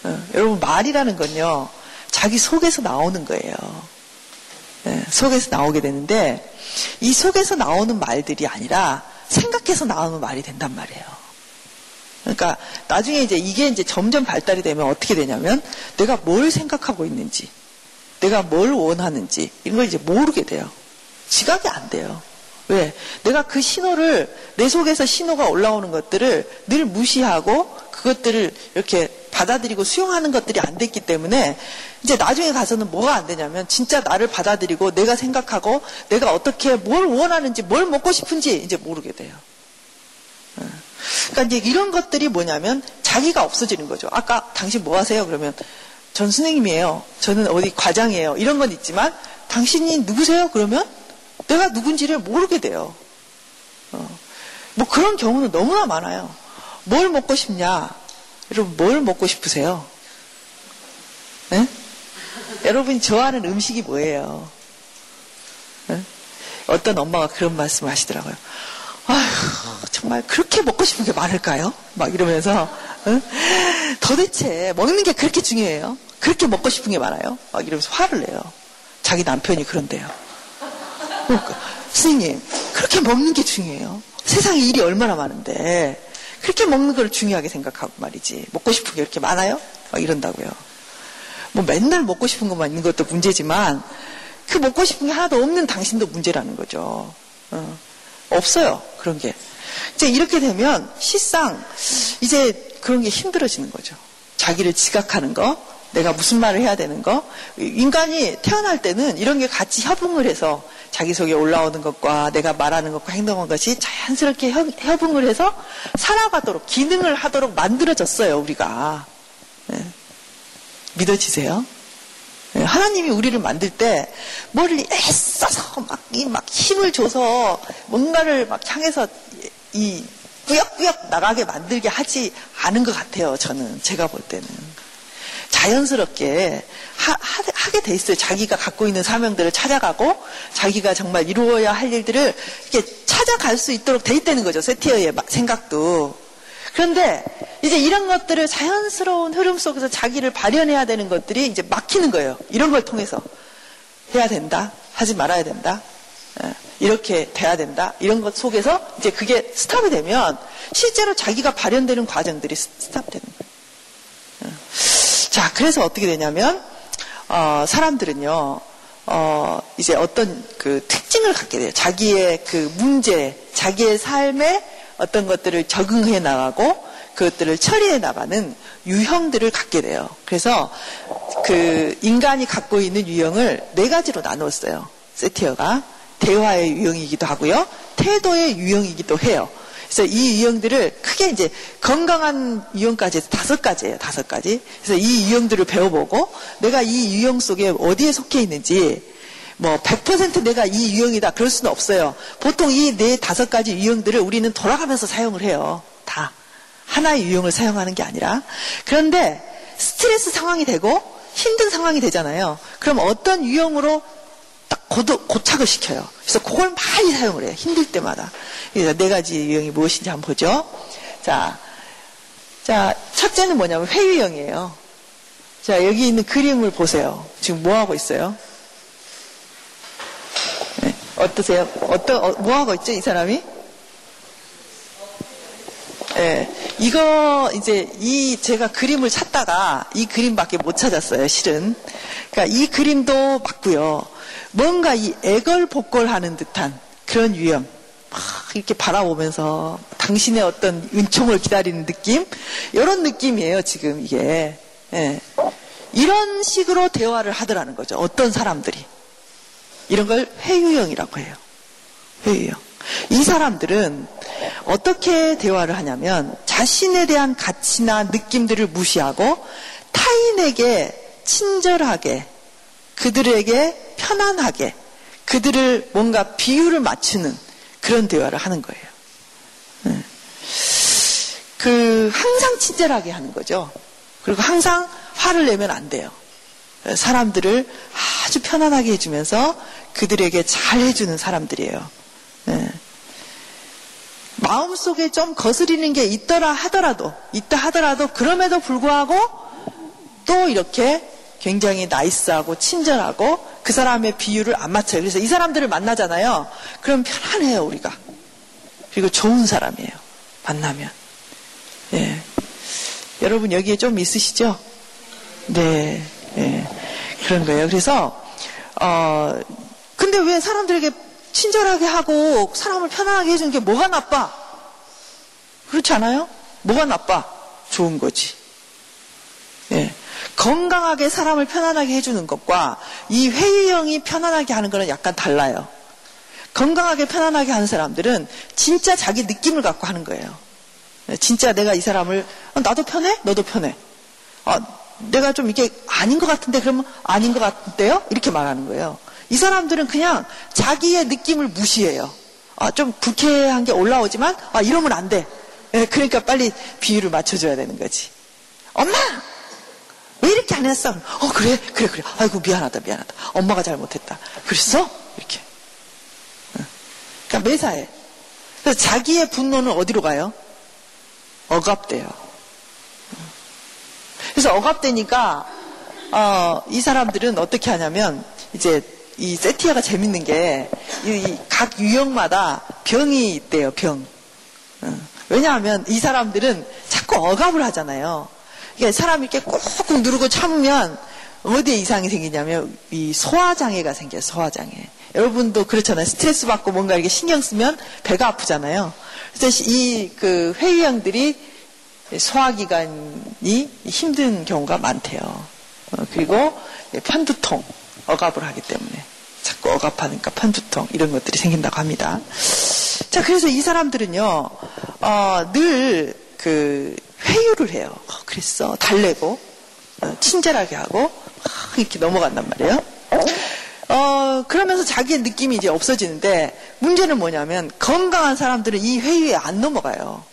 Speaker 1: 어, 여러분 말이라는 건요 자기 속에서 나오는 거예요. 네, 속에서 나오게 되는데 이 속에서 나오는 말들이 아니라 생각해서 나오는 말이 된단 말이에요. 그러니까 나중에 이제 이게 이제 점점 발달이 되면 어떻게 되냐면 내가 뭘 생각하고 있는지, 내가 뭘 원하는지 이런 걸 이제 모르게 돼요. 지각이 안 돼요. 왜? 내가 그 신호를 내 속에서 신호가 올라오는 것들을 늘 무시하고 그것들을 이렇게 받아들이고 수용하는 것들이 안 됐기 때문에 이제 나중에 가서는 뭐가 안 되냐면 진짜 나를 받아들이고 내가 생각하고 내가 어떻게 뭘 원하는지 뭘 먹고 싶은지 이제 모르게 돼요. 예. 그러니까 이제 이런 것들이 뭐냐면 자기가 없어지는 거죠. 아까 당신 뭐 하세요? 그러면 전 선생님이에요. 저는 어디 과장이에요. 이런 건 있지만 당신이 누구세요? 그러면 내가 누군지를 모르게 돼요. 어. 뭐 그런 경우는 너무나 많아요. 뭘 먹고 싶냐? 여러분 뭘 먹고 싶으세요? 네? 여러분이 좋아하는 음식이 뭐예요? 네? 어떤 엄마가 그런 말씀을 하시더라고요. 아휴, 정말 그렇게 먹고 싶은 게 많을까요? 막 이러면서, 어? 도대체 먹는 게 그렇게 중요해요? 그렇게 먹고 싶은 게 많아요? 막 이러면서 화를 내요. 자기 남편이 그런데요. 그러니까, 스님, 그렇게 먹는 게 중요해요. 세상에 일이 얼마나 많은데, 그렇게 먹는 걸 중요하게 생각하고 말이지. 먹고 싶은 게 이렇게 많아요? 막 이런다고요. 뭐 맨날 먹고 싶은 것만 있는 것도 문제지만, 그 먹고 싶은 게 하나도 없는 당신도 문제라는 거죠. 어. 없어요. 그런 게. 이제 이렇게 되면 실상 이제 그런 게 힘들어지는 거죠. 자기를 지각하는 거, 내가 무슨 말을 해야 되는 거. 인간이 태어날 때는 이런 게 같이 협응을 해서 자기 속에 올라오는 것과 내가 말하는 것과 행동하는 것이 자연스럽게 협응을 해서 살아가도록, 기능을 하도록 만들어졌어요, 우리가. 네. 믿어지세요? 네. 하나님이 우리를 만들 때 머리를 애써서 막, 막 힘을 줘서 뭔가를 막 향해서 이 꾸역꾸역 나가게 만들게 하지 않은 것 같아요, 저는. 제가 볼 때는. 자연스럽게 하, 게돼 있어요. 자기가 갖고 있는 사명들을 찾아가고 자기가 정말 이루어야 할 일들을 이렇게 찾아갈 수 있도록 돼 있다는 거죠. 세티어의 생각도. 그런데 이제 이런 것들을 자연스러운 흐름 속에서 자기를 발현해야 되는 것들이 이제 막히는 거예요. 이런 걸 통해서 해야 된다. 하지 말아야 된다. 예, 이렇게 돼야 된다. 이런 것 속에서 이제 그게 스탑이 되면 실제로 자기가 발현되는 과정들이 스탑되는 거예요. 예. 자, 그래서 어떻게 되냐면 어, 사람들은요, 어, 이제 어떤 그 특징을 갖게 돼요. 자기의 그 문제, 자기의 삶에 어떤 것들을 적응해 나가고 그것들을 처리해 나가는 유형들을 갖게 돼요. 그래서 그 인간이 갖고 있는 유형을 네 가지로 나누었어요. 세티어가. 대화의 유형이기도 하고요. 태도의 유형이기도 해요. 그래서 이 유형들을 크게 이제 건강한 유형까지 다섯 가지예요. 다섯 가지. 그래서 이 유형들을 배워보고 내가 이 유형 속에 어디에 속해 있는지 뭐 100% 내가 이 유형이다 그럴 수는 없어요. 보통 이 네 다섯 가지 유형들을 우리는 돌아가면서 사용을 해요. 다 하나의 유형을 사용하는 게 아니라 그런데 스트레스 상황이 되고 힘든 상황이 되잖아요. 그럼 어떤 유형으로 딱 고착을 시켜요. 그래서 그걸 많이 사용을 해요. 힘들 때마다. 그래서 네 가지 유형이 무엇인지 한번 보죠. 자, 자, 첫째는 뭐냐면 회유형이에요. 자, 여기 있는 그림을 보세요. 지금 뭐 하고 있어요? 네, 어떠세요? 어떤, 어, 뭐 하고 있죠, 이 사람이? 예, 네, 이거 이제 이 제가 그림을 찾다가 이 그림밖에 못 찾았어요, 실은. 그러니까 이 그림도 맞고요. 뭔가 이 애걸복걸하는 듯한 그런 유형. 막 이렇게 바라보면서 당신의 어떤 은총을 기다리는 느낌? 이런 느낌이에요, 지금 이게. 예. 이런 식으로 대화를 하더라는 거죠. 어떤 사람들이. 이런 걸 회유형이라고 해요. 회유형. 이 사람들은 어떻게 대화를 하냐면 자신에 대한 가치나 느낌들을 무시하고 타인에게 친절하게 그들에게 편안하게 그들을 뭔가 비율을 맞추는 그런 대화를 하는 거예요. 네. 그 항상 친절하게 하는 거죠. 그리고 항상 화를 내면 안 돼요. 사람들을 아주 편안하게 해주면서 그들에게 잘 해주는 사람들이에요. 네. 마음속에 좀 거스리는 게 있더라 하더라도, 있다 하더라도, 그럼에도 불구하고 또 이렇게 굉장히 나이스하고 친절하고 그 사람의 비율을 안 맞춰요. 그래서 이 사람들을 만나잖아요. 그럼 편안해요, 우리가. 그리고 좋은 사람이에요. 만나면. 예. 여러분 여기에 좀 있으시죠? 네, 네. 그런 거예요. 그래서 어 근데 왜 사람들에게 친절하게 하고 사람을 편안하게 해주는 게 뭐가 나빠? 그렇지 않아요? 뭐가 나빠? 좋은 거지. 예. 건강하게 사람을 편안하게 해주는 것과 이 회의형이 편안하게 하는 거는 약간 달라요. 건강하게 편안하게 하는 사람들은 진짜 자기 느낌을 갖고 하는 거예요. 예, 진짜 내가 이 사람을 어, 나도 편해? 너도 편해. 어, 내가 좀 이게 아닌 것 같은데 그러면 아닌 것 같은데요? 이렇게 말하는 거예요. 이 사람들은 그냥 자기의 느낌을 무시해요. 아, 좀 불쾌한 게 올라오지만 아, 이러면 안 돼. 예, 그러니까 빨리 비율을 맞춰줘야 되는 거지. 엄마! 왜 이렇게 안 했어? 어, 그래, 그래, 그래. 아이고, 미안하다, 미안하다. 엄마가 잘못했다. 그랬어? 이렇게. 그러니까 매사에. 그래서 자기의 분노는 어디로 가요? 억압돼요. 그래서 억압되니까, 어, 이 사람들은 어떻게 하냐면, 이제 이 세티아가 재밌는 게, 이 각 유형마다 병이 있대요, 병. 왜냐하면 이 사람들은 자꾸 억압을 하잖아요. 그러니까 사람이 이렇게 꾹꾹 누르고 참으면 어디에 이상이 생기냐면 이 소화장애가 생겨요, 소화장애. 여러분도 그렇잖아요. 스트레스 받고 뭔가 이렇게 신경 쓰면 배가 아프잖아요. 그래서 이 그 회의형들이 소화기관이 힘든 경우가 많대요. 어, 그리고 편두통, 억압을 하기 때문에. 자꾸 억압하니까 편두통, 이런 것들이 생긴다고 합니다. 자, 그래서 이 사람들은요, 어, 늘, 그, 회유를 해요. 어, 그랬어. 달래고, 어, 친절하게 하고, 이렇게 넘어간단 말이에요. 어, 그러면서 자기의 느낌이 이제 없어지는데, 문제는 뭐냐면, 건강한 사람들은 이 회유에 안 넘어가요.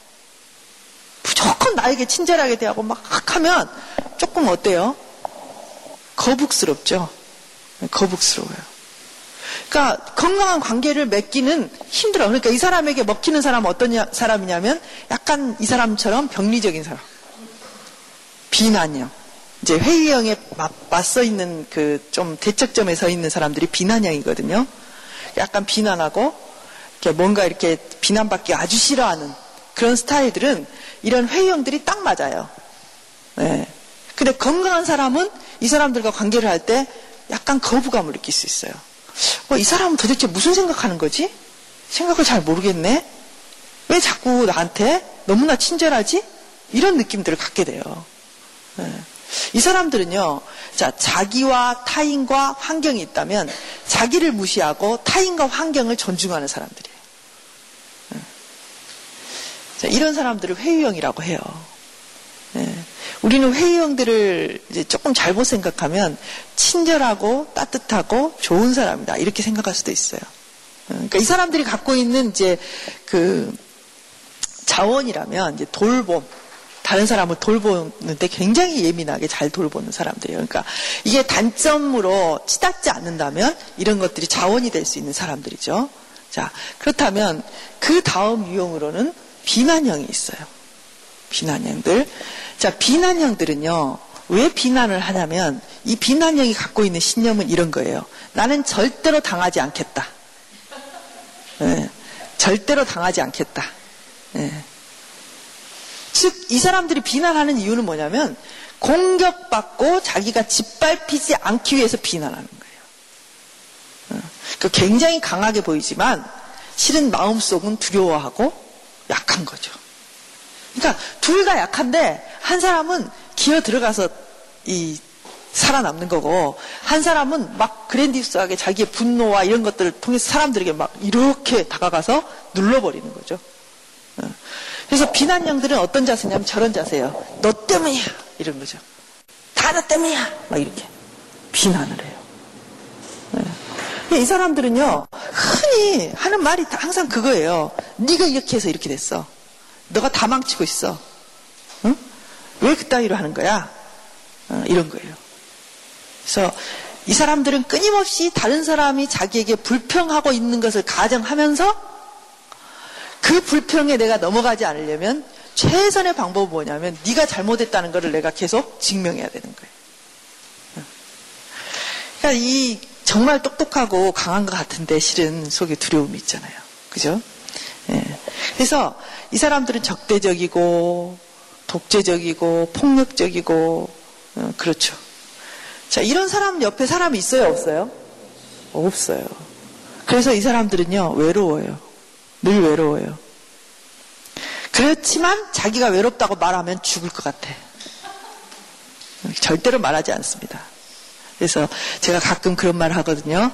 Speaker 1: 무조건 나에게 친절하게 대하고 막 하면, 조금 어때요? 거북스럽죠? 거북스러워요. 그러니까 건강한 관계를 맺기는 힘들어. 그러니까 이 사람에게 먹히는 사람은 어떤 사람이냐면 약간 이 사람처럼 병리적인 사람. 비난형. 이제 회의형에 맞서 있는 그 좀 대척점에 서 있는 사람들이 비난형이거든요. 약간 비난하고 이렇게 뭔가 이렇게 비난받기 아주 싫어하는 그런 스타일들은 이런 회의형들이 딱 맞아요. 네. 근데 건강한 사람은 이 사람들과 관계를 할 때 약간 거부감을 느낄 수 있어요. 어, 이 사람은 도대체 무슨 생각하는 거지? 생각을 잘 모르겠네? 왜 자꾸 나한테 너무나 친절하지? 이런 느낌들을 갖게 돼요. 네. 이 사람들은요, 자, 자기와 타인과 환경이 있다면 자기를 무시하고 타인과 환경을 존중하는 사람들이에요. 네. 자, 이런 사람들을 회유형이라고 해요. 네. 우리는 회의형들을 이제 조금 잘못 생각하면 친절하고 따뜻하고 좋은 사람이다. 이렇게 생각할 수도 있어요. 그러니까 이 사람들이 갖고 있는 이제 그 자원이라면 이제 돌봄, 다른 사람을 돌보는데 굉장히 예민하게 잘 돌보는 사람들이에요. 그러니까 이게 단점으로 치닫지 않는다면 이런 것들이 자원이 될 수 있는 사람들이죠. 자, 그렇다면 그 다음 유형으로는 비난형이 있어요. 비난형들. 자, 비난형들은요, 왜 비난을 하냐면, 이 비난형이 갖고 있는 신념은 이런 거예요. 나는 절대로 당하지 않겠다. 네, 절대로 당하지 않겠다. 네. 즉, 이 사람들이 비난하는 이유는 뭐냐면, 공격받고 자기가 짓밟히지 않기 위해서 비난하는 거예요. 그 굉장히 강하게 보이지만, 실은 마음속은 두려워하고 약한 거죠. 그러니까 둘 다 약한데 한 사람은 기어 들어가서 이 살아남는 거고 한 사람은 막 그랜디스하게 자기의 분노와 이런 것들을 통해서 사람들에게 막 이렇게 다가가서 눌러버리는 거죠. 어. 그래서 비난형들은 어떤 자세냐면 저런 자세예요. 너 때문이야 이런 거죠. 다 너 때문이야 막 이렇게 비난을 해요. 네. 이 사람들은요 흔히 하는 말이 항상 그거예요. 네가 이렇게 해서 이렇게 됐어. 너가 다 망치고 있어. 응? 왜 그따위로 하는 거야? 어, 이런 거예요. 그래서 이 사람들은 끊임없이 다른 사람이 자기에게 불평하고 있는 것을 가정하면서 그 불평에 내가 넘어가지 않으려면 최선의 방법은 뭐냐면 네가 잘못했다는 것을 내가 계속 증명해야 되는 거예요. 그러니까 이 정말 똑똑하고 강한 것 같은데 실은 속에 두려움이 있잖아요. 그죠? 예. 그래서 이 사람들은 적대적이고 독재적이고 폭력적이고 어, 그렇죠. 자 이런 사람 옆에 사람이 있어요 없어요? 없어요. 그래서 이 사람들은요 외로워요. 늘 외로워요. 그렇지만 자기가 외롭다고 말하면 죽을 것 같아. 절대로 말하지 않습니다. 그래서 제가 가끔 그런 말을 하거든요.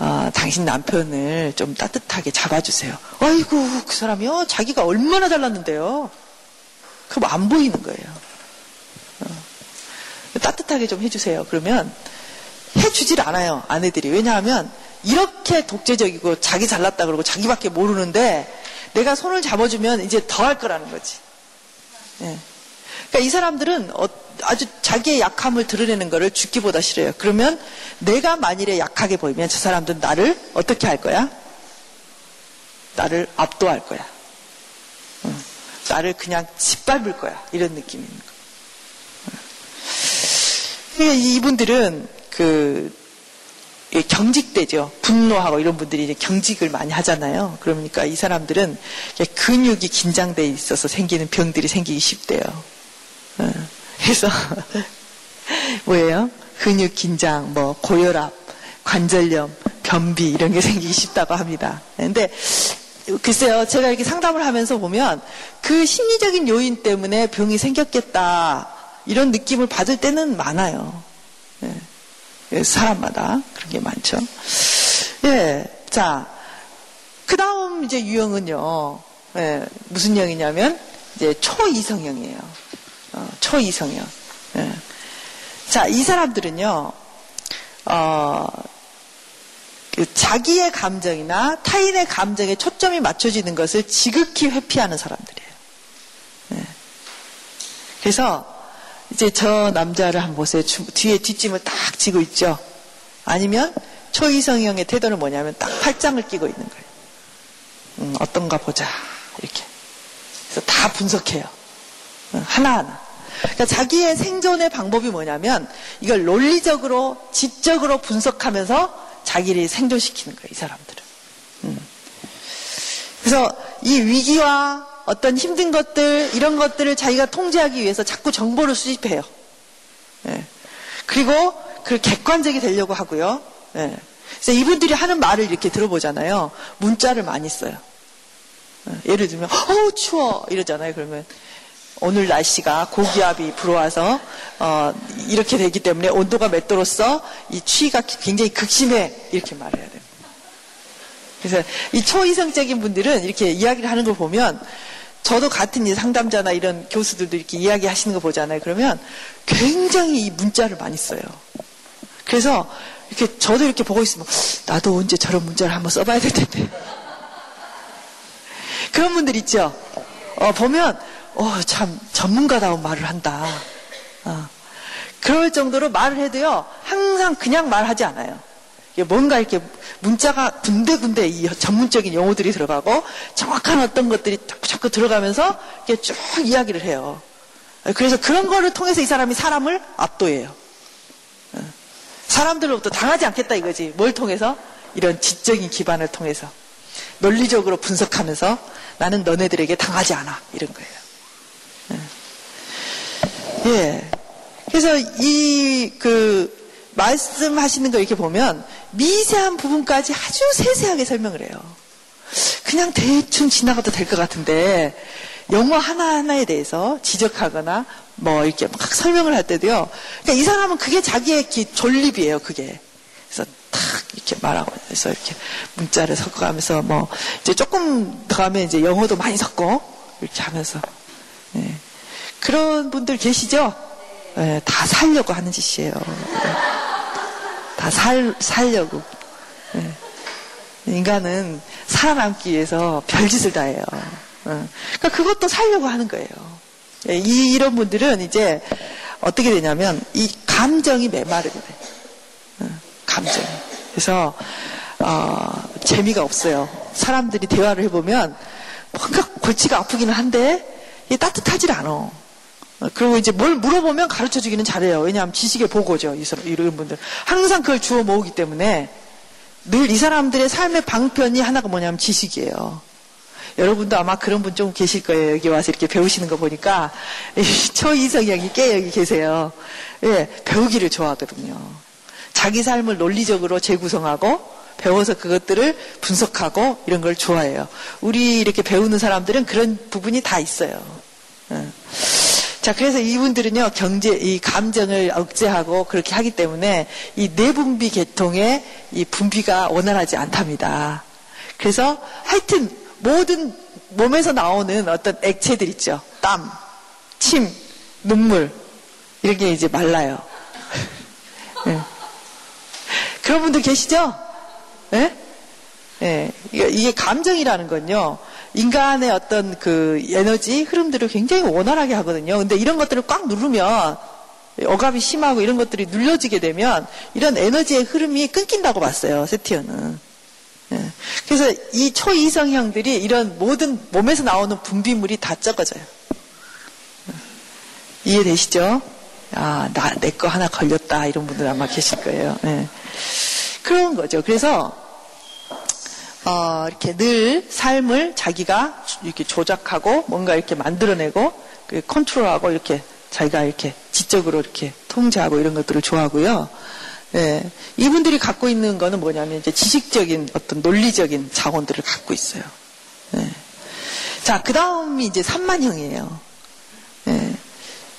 Speaker 1: 어, 당신 남편을 좀 따뜻하게 잡아주세요. 아이고, 그 사람이요? 자기가 얼마나 잘났는데요? 그럼 안 보이는 거예요. 어. 따뜻하게 좀 해주세요. 그러면 해주질 않아요. 아내들이. 왜냐하면 이렇게 독재적이고 자기 잘났다 그러고 자기밖에 모르는데 내가 손을 잡아주면 이제 더 할 거라는 거지. 예. 그러니까 이 사람들은 어, 아주 자기의 약함을 드러내는 것을 죽기보다 싫어요. 그러면 내가 만일에 약하게 보이면 저 사람들은 나를 어떻게 할 거야? 나를 압도할 거야. 어, 나를 그냥 짓밟을 거야. 이런 느낌인 거. 그러니까 이분들은 그 경직되죠. 분노하고 이런 분들이 이제 경직을 많이 하잖아요. 그러니까 이 사람들은 근육이 긴장돼 있어서 생기는 병들이 생기기 쉽대요. 어. 그래서 *laughs* 뭐예요? 근육 긴장, 뭐 고혈압, 관절염, 변비 이런 게 *laughs* 생기기 쉽다고 합니다. 근데 글쎄요, 제가 이렇게 상담을 하면서 보면 그 심리적인 요인 때문에 병이 생겼겠다 이런 느낌을 받을 때는 많아요. 네. 사람마다 그런 게 많죠. 예, 자, 그 다음 이제 유형은요, 예, 무슨 형이냐면 이제 초이성형이에요. 어, 초이성형. 예. 자, 이 사람들은요, 어, 그 자기의 감정이나 타인의 감정에 초점이 맞춰지는 것을 지극히 회피하는 사람들이에요. 예. 그래서 이제 저 남자를 한번 보세요. 뒤에 뒷짐을 딱 지고 있죠. 아니면 초이성형의 태도는 뭐냐면 딱 팔짱을 끼고 있는 거예요. 음, 어떤가 보자. 이렇게. 그래서 다 분석해요. 하나하나. 그러니까 자기의 생존의 방법이 뭐냐면 이걸 논리적으로, 지적으로 분석하면서 자기를 생존시키는 거예요, 이 사람들은. 음. 그래서 이 위기와 어떤 힘든 것들, 이런 것들을 자기가 통제하기 위해서 자꾸 정보를 수집해요. 예. 그리고 그 객관적이 되려고 하고요. 예. 그래서 이분들이 하는 말을 이렇게 들어보잖아요. 문자를 많이 써요. 예. 예를 들면, 어우, 추워! 이러잖아요. 그러면 오늘 날씨가 고기압이 불어와서 어, 이렇게 되기 때문에 온도가 몇 도로서 이 추위가 굉장히 극심해 이렇게 말해야 돼요. 그래서 이 초이성적인 분들은 이렇게 이야기를 하는 걸 보면 저도 같은 상담자나 이런 교수들도 이렇게 이야기하시는 거 보잖아요. 그러면 굉장히 이 문자를 많이 써요. 그래서 이렇게 저도 이렇게 보고 있으면 나도 언제 저런 문자를 한번 써봐야 될 텐데. 그런 분들 있죠. 어, 보면 어, 참 전문가다운 말을 한다. 어. 그럴 정도로 말을 해도요, 항상 그냥 말하지 않아요. 뭔가 이렇게 문자가 군데군데 이 전문적인 용어들이 들어가고 정확한 어떤 것들이 자꾸 들어가면서 이렇게 쭉 이야기를 해요. 그래서 그런 거를 통해서 이 사람이 사람을 압도해요. 어. 사람들로부터 당하지 않겠다 이거지. 뭘 통해서? 이런 지적인 기반을 통해서. 논리적으로 분석하면서 나는 너네들에게 당하지 않아. 이런 거예요. 예. 그래서 이, 그, 말씀하시는 거 이렇게 보면 미세한 부분까지 아주 세세하게 설명을 해요. 그냥 대충 지나가도 될 것 같은데, 영어 하나하나에 대해서 지적하거나 뭐 이렇게 막 설명을 할 때도요. 그러니까 이 사람은 그게 자기의 존립이에요, 그게. 그래서 탁 이렇게 말하고 해서 이렇게 문자를 섞어가면서 뭐 이제 조금 더 하면 이제 영어도 많이 섞고 이렇게 하면서. 예. 그런 분들 계시죠? 네, 다 살려고 하는 짓이에요. 네. 다 살, 살려고. 네. 인간은 살아남기 위해서 별짓을 다 해요. 그러니까 그것도 살려고 하는 거예요. 이, 이런 분들은 이제 어떻게 되냐면 이 감정이 메마르게 돼. 감정. 그래서 어, 재미가 없어요. 사람들이 대화를 해보면 뭔가 골치가 아프기는 한데 따뜻하질 않아. 그리고 이제 뭘 물어보면 가르쳐 주기는 잘해요. 왜냐하면 지식의 보고죠. 이런 분들. 항상 그걸 주워 모으기 때문에 늘 이 사람들의 삶의 방편이 하나가 뭐냐면 지식이에요. 여러분도 아마 그런 분 좀 계실 거예요. 여기 와서 이렇게 배우시는 거 보니까 초이성형이 꽤 여기 계세요. 예, 배우기를 좋아하거든요. 자기 삶을 논리적으로 재구성하고 배워서 그것들을 분석하고 이런 걸 좋아해요. 우리 이렇게 배우는 사람들은 그런 부분이 다 있어요. 예. 자, 그래서 이분들은요, 경제, 이 감정을 억제하고 그렇게 하기 때문에 이 내분비 계통의 이 분비가 원활하지 않답니다. 그래서 하여튼 모든 몸에서 나오는 어떤 액체들 있죠. 땀, 침, 눈물, 이런 게 이제 말라요. 네. *laughs* 그런 분들 계시죠? 예? 네? 네. 이게 감정이라는 건요, 인간의 어떤 그 에너지 흐름들을 굉장히 원활하게 하거든요. 근데 이런 것들을 꽉 누르면 억압이 심하고 이런 것들이 눌려지게 되면 이런 에너지의 흐름이 끊긴다고 봤어요. 세티어는. 예. 그래서 이 초이성형들이 이런 모든 몸에서 나오는 분비물이 다 적어져요. 예. 이해되시죠? 아, 나, 내 거 하나 걸렸다. 이런 분들 아마 계실 거예요. 네. 그런 거죠. 그래서 어, 이렇게 늘 삶을 자기가 이렇게 조작하고 뭔가 이렇게 만들어내고 그 컨트롤하고 이렇게 자기가 이렇게 지적으로 이렇게 통제하고 이런 것들을 좋아하고요. 네, 이분들이 갖고 있는 거는 뭐냐면 이제 지식적인 어떤 논리적인 자원들을 갖고 있어요. 네. 자, 그 다음이 이제 산만형이에요. 네.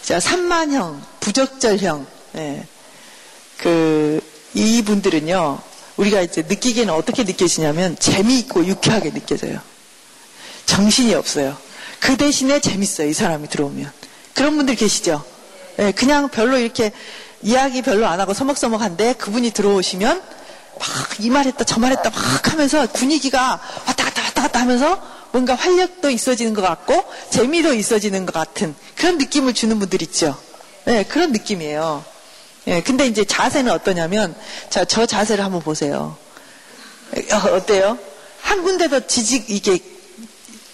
Speaker 1: 자, 산만형, 부적절형. 네. 그, 이분들은요, 우리가 이제 느끼기는 어떻게 느껴지냐면 재미있고 유쾌하게 느껴져요. 정신이 없어요. 그 대신에 재밌어요. 이 사람이 들어오면. 그런 분들 계시죠? 네, 그냥 별로 이렇게 이야기 별로 안 하고 서먹서먹한데 그분이 들어오시면 막 이 말했다 저 말했다 막 하면서 분위기가 왔다 갔다 왔다 갔다 하면서 뭔가 활력도 있어지는 것 같고 재미도 있어지는 것 같은 그런 느낌을 주는 분들 있죠. 네, 그런 느낌이에요. 예, 근데 이제 자세는 어떠냐면, 자, 저 자세를 한번 보세요. 어, 어때요? 한 군데도 지직, 이게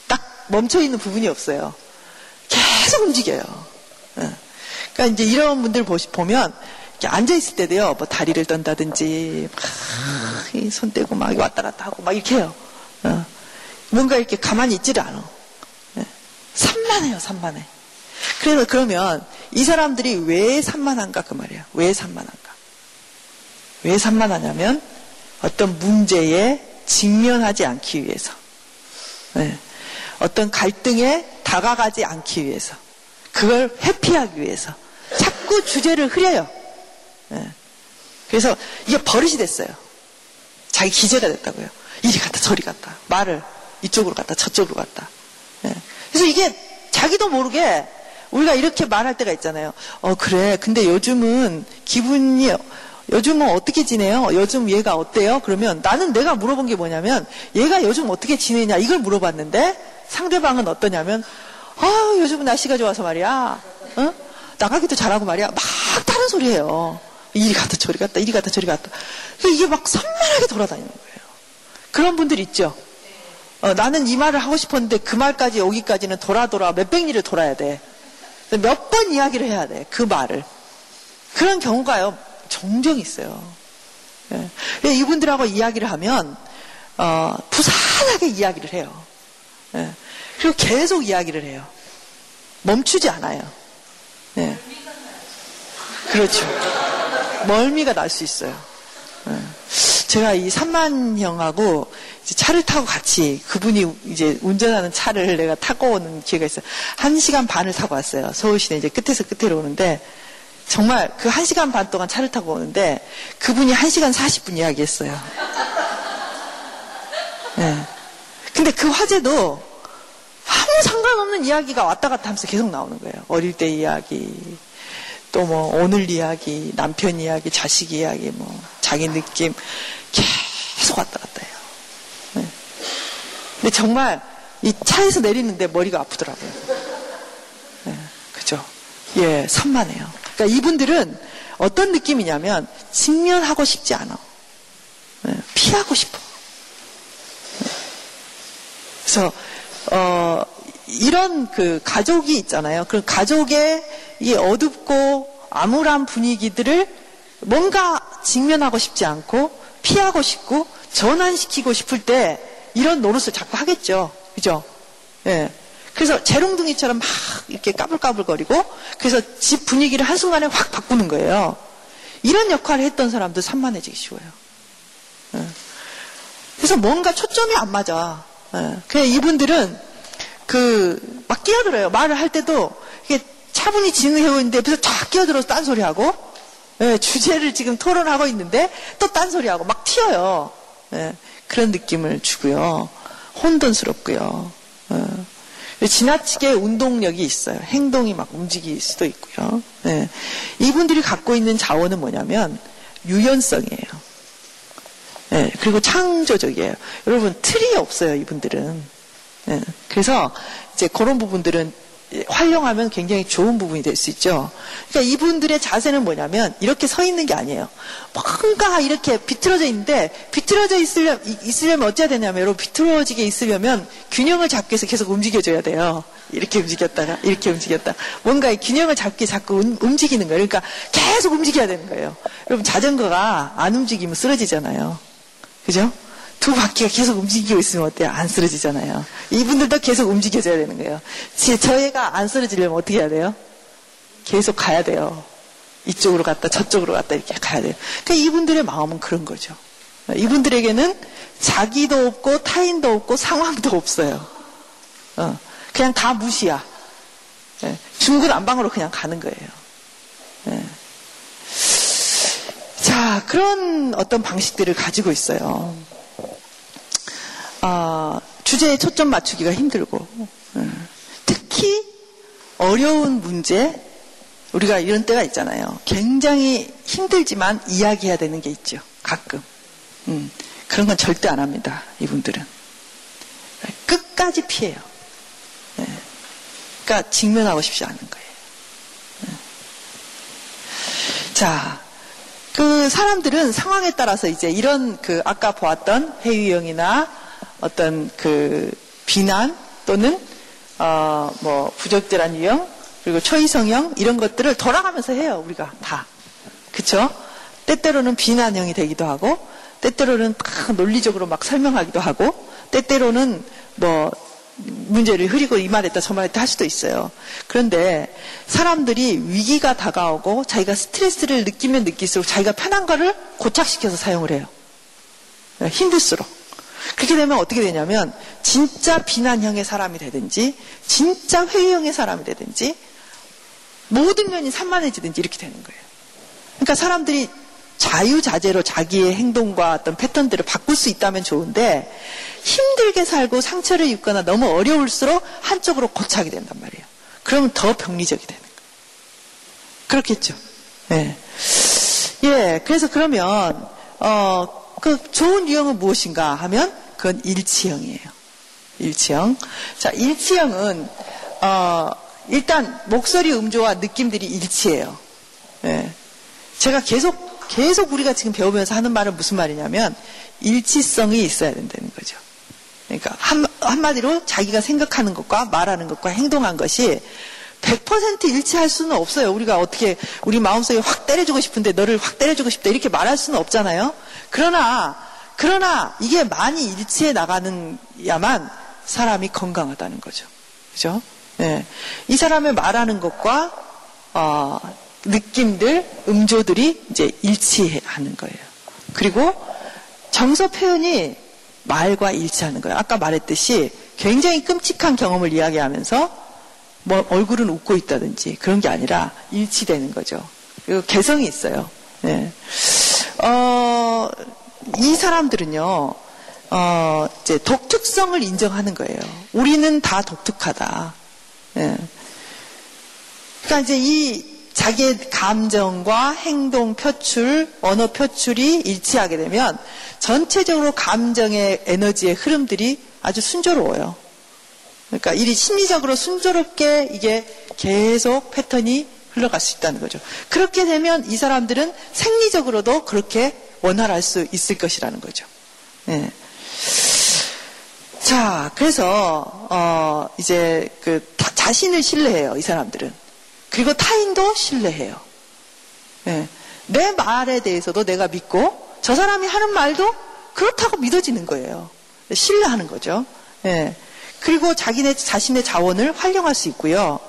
Speaker 1: 딱 멈춰있는 부분이 없어요. 계속 움직여요. 예. 그러니까 이제 이런 분들 보시, 보면, 앉아있을 때도요, 뭐 다리를 떤다든지, 막, 손 떼고 막 왔다 갔다 하고 막 이렇게 해요. 어. 뭔가 이렇게 가만히 있지를 않아. 예. 산만해요, 산만해. 그래서 그러면 이 사람들이 왜 산만한가 그 말이에요. 왜 산만한가? 왜 산만하냐면 어떤 문제에 직면하지 않기 위해서. 네. 어떤 갈등에 다가가지 않기 위해서. 그걸 회피하기 위해서. 자꾸 주제를 흐려요. 네. 그래서 이게 버릇이 됐어요. 자기 기재가 됐다고요. 이리 갔다 저리 갔다. 말을 이쪽으로 갔다 저쪽으로 갔다. 네. 그래서 이게 자기도 모르게 우리가 이렇게 말할 때가 있잖아요. 어, 그래. 근데 요즘은 기분이, 요즘은 어떻게 지내요? 요즘 얘가 어때요? 그러면 나는 내가 물어본 게 뭐냐면 얘가 요즘 어떻게 지내냐 이걸 물어봤는데 상대방은 어떠냐면 아, 요즘은 날씨가 좋아서 말이야. 어? 나가기도 잘하고 말이야. 막 다른 소리 해요. 이리 갔다 저리 갔다 이리 갔다 저리 갔다. 이게 막 산만하게 돌아다니는 거예요. 그런 분들 있죠. 어, 나는 이 말을 하고 싶었는데 그 말까지 여기까지는 돌아 돌아 몇백 리를 돌아야 돼. 몇 번 이야기를 해야 돼. 그 말을. 그런 경우가요. 종종 있어요. 예. 이분들하고 이야기를 하면 어, 부산하게 이야기를 해요. 예. 그리고 계속 이야기를 해요. 멈추지 않아요. 예. 그렇죠. 멀미가 날 수 있어요. 예. 제가 이 삼만형하고 차를 타고 같이 그분이 이제 운전하는 차를 내가 타고 오는 기회가 있어요. 한 시간 반을 타고 왔어요. 서울 시내 이제 끝에서 끝으로 오는데 정말 그 한 시간 반 동안 차를 타고 오는데 그분이 한 시간 40분 이야기했어요. 네. 근데 그 화제도 아무 상관없는 이야기가 왔다 갔다 하면서 계속 나오는 거예요. 어릴 때 이야기, 또 뭐 오늘 이야기, 남편 이야기, 자식 이야기, 뭐 자기 느낌 계속 왔다 갔다 해요. 근데 정말 이 차에서 내리는데 머리가 아프더라고요. 네, 그죠? 예, 산만해요. 그러니까 이분들은 어떤 느낌이냐면 직면하고 싶지 않아. 네, 피하고 싶어. 네. 그래서 어, 이런 그 가족이 있잖아요. 그 가족의 이 어둡고 암울한 분위기들을 뭔가 직면하고 싶지 않고 피하고 싶고 전환시키고 싶을 때 이런 노릇을 자꾸 하겠죠. 그죠? 예. 그래서 재롱둥이처럼 막 이렇게 까불까불거리고 그래서 집 분위기를 한순간에 확 바꾸는 거예요. 이런 역할을 했던 사람도 산만해지기 쉬워요. 예. 그래서 뭔가 초점이 안 맞아. 예. 그냥 이분들은 그 막 끼어들어요. 말을 할 때도 이게 차분히 진행하고 있는데 옆에서 쫙 끼어들어서 딴소리하고 예, 주제를 지금 토론하고 있는데 또 딴소리하고 막 튀어요. 예, 그런 느낌을 주고요. 혼돈스럽고요. 예. 지나치게 운동력이 있어요. 행동이 막 움직일 수도 있고요. 예. 이분들이 갖고 있는 자원은 뭐냐면 유연성이에요. 예, 그리고 창조적이에요. 여러분 틀이 없어요. 이분들은. 예, 그래서 이제 그런 부분들은 활용하면 굉장히 좋은 부분이 될 수 있죠. 그러니까 이분들의 자세는 뭐냐면 이렇게 서 있는 게 아니에요. 뭔가 이렇게 비틀어져 있는데 비틀어져 있으려면, 있으려면 어찌해야 되냐면 여러분 비틀어지게 있으려면 균형을 잡기 위해서 계속 움직여줘야 돼요. 이렇게 움직였다가 이렇게 움직였다. 뭔가 균형을 잡기 자꾸 움직이는 거예요. 그러니까 계속 움직여야 되는 거예요. 여러분 자전거가 안 움직이면 쓰러지잖아요. 그죠? 두 바퀴가 계속 움직이고 있으면 어때요? 안 쓰러지잖아요. 이분들도 계속 움직여줘야 되는 거예요. 저희가 안 쓰러지려면 어떻게 해야 돼요? 계속 가야 돼요. 이쪽으로 갔다 저쪽으로 갔다 이렇게 가야 돼요. 그러니까 이분들의 마음은 그런 거죠. 이분들에게는 자기도 없고 타인도 없고 상황도 없어요. 어, 그냥 다 무시야. 예, 중구난방으로 그냥 가는 거예요. 예. 자, 그런 어떤 방식들을 가지고 있어요. 어, 주제에 초점 맞추기가 힘들고 음. 특히 어려운 문제 우리가 이런 때가 있잖아요. 굉장히 힘들지만 이야기해야 되는 게 있죠. 가끔 음, 그런 건 절대 안 합니다. 이분들은 끝까지 피해요. 네. 그러니까 직면하고 싶지 않은 거예요. 네. 자, 그 사람들은 상황에 따라서 이제 이런 그 아까 보았던 회유형이나 어떤 그 비난 또는 어 뭐 부적절한 유형 그리고 초이성형 이런 것들을 돌아가면서 해요 우리가 다 그쵸? 때때로는 비난형이 되기도 하고 때때로는 막 논리적으로 막 설명하기도 하고 때때로는 뭐 문제를 흐리고 이 말했다 저 말했다 할 수도 있어요. 그런데 사람들이 위기가 다가오고 자기가 스트레스를 느끼면 느낄수록 자기가 편한 거를 고착시켜서 사용을 해요. 힘들수록. 그렇게 되면 어떻게 되냐면 진짜 비난형의 사람이 되든지 진짜 회의형의 사람이 되든지 모든 면이 산만해지든지 이렇게 되는 거예요. 그러니까 사람들이 자유자재로 자기의 행동과 어떤 패턴들을 바꿀 수 있다면 좋은데 힘들게 살고 상처를 입거나 너무 어려울수록 한쪽으로 고착이 된단 말이에요. 그러면 더 병리적이 되는 거예요. 그렇겠죠. 예. 예, 그래서 그러면 어, 그 좋은 유형은 무엇인가 하면 그건 일치형이에요. 일치형. 자, 일치형은 어, 일단 목소리 음조와 느낌들이 일치해요. 예. 제가 계속 계속 우리가 지금 배우면서 하는 말은 무슨 말이냐면 일치성이 있어야 된다는 거죠. 그러니까 한, 한마디로 자기가 생각하는 것과 말하는 것과 행동한 것이 100% 일치할 수는 없어요. 우리가 어떻게 우리 마음속에 확 때려주고 싶은데 너를 확 때려주고 싶다 이렇게 말할 수는 없잖아요. 그러나 그러나 이게 많이 일치해 나가는 야만 사람이 건강하다는 거죠. 그죠? 네. 이 사람의 말하는 것과 어, 느낌들, 음조들이 이제 일치하는 거예요. 그리고 정서 표현이 말과 일치하는 거예요. 아까 말했듯이 굉장히 끔찍한 경험을 이야기하면서 뭐 얼굴은 웃고 있다든지 그런 게 아니라 일치되는 거죠. 그리고 개성이 있어요. 네. 어, 이 사람들은요, 어, 이제 독특성을 인정하는 거예요. 우리는 다 독특하다. 네. 그러니까 이제 이 자기의 감정과 행동 표출, 언어 표출이 일치하게 되면 전체적으로 감정의 에너지의 흐름들이 아주 순조로워요. 그러니까 일이 심리적으로 순조롭게 이게 계속 패턴이 흘러갈 수 있다는 거죠. 그렇게 되면 이 사람들은 생리적으로도 그렇게 원활할 수 있을 것이라는 거죠. 네. 자, 그래서 어, 이제 그 자신을 신뢰해요. 이 사람들은. 그리고 타인도 신뢰해요. 네. 내 말에 대해서도 내가 믿고 저 사람이 하는 말도 그렇다고 믿어지는 거예요. 신뢰하는 거죠. 네. 그리고 자기네 자신의 자원을 활용할 수 있고요.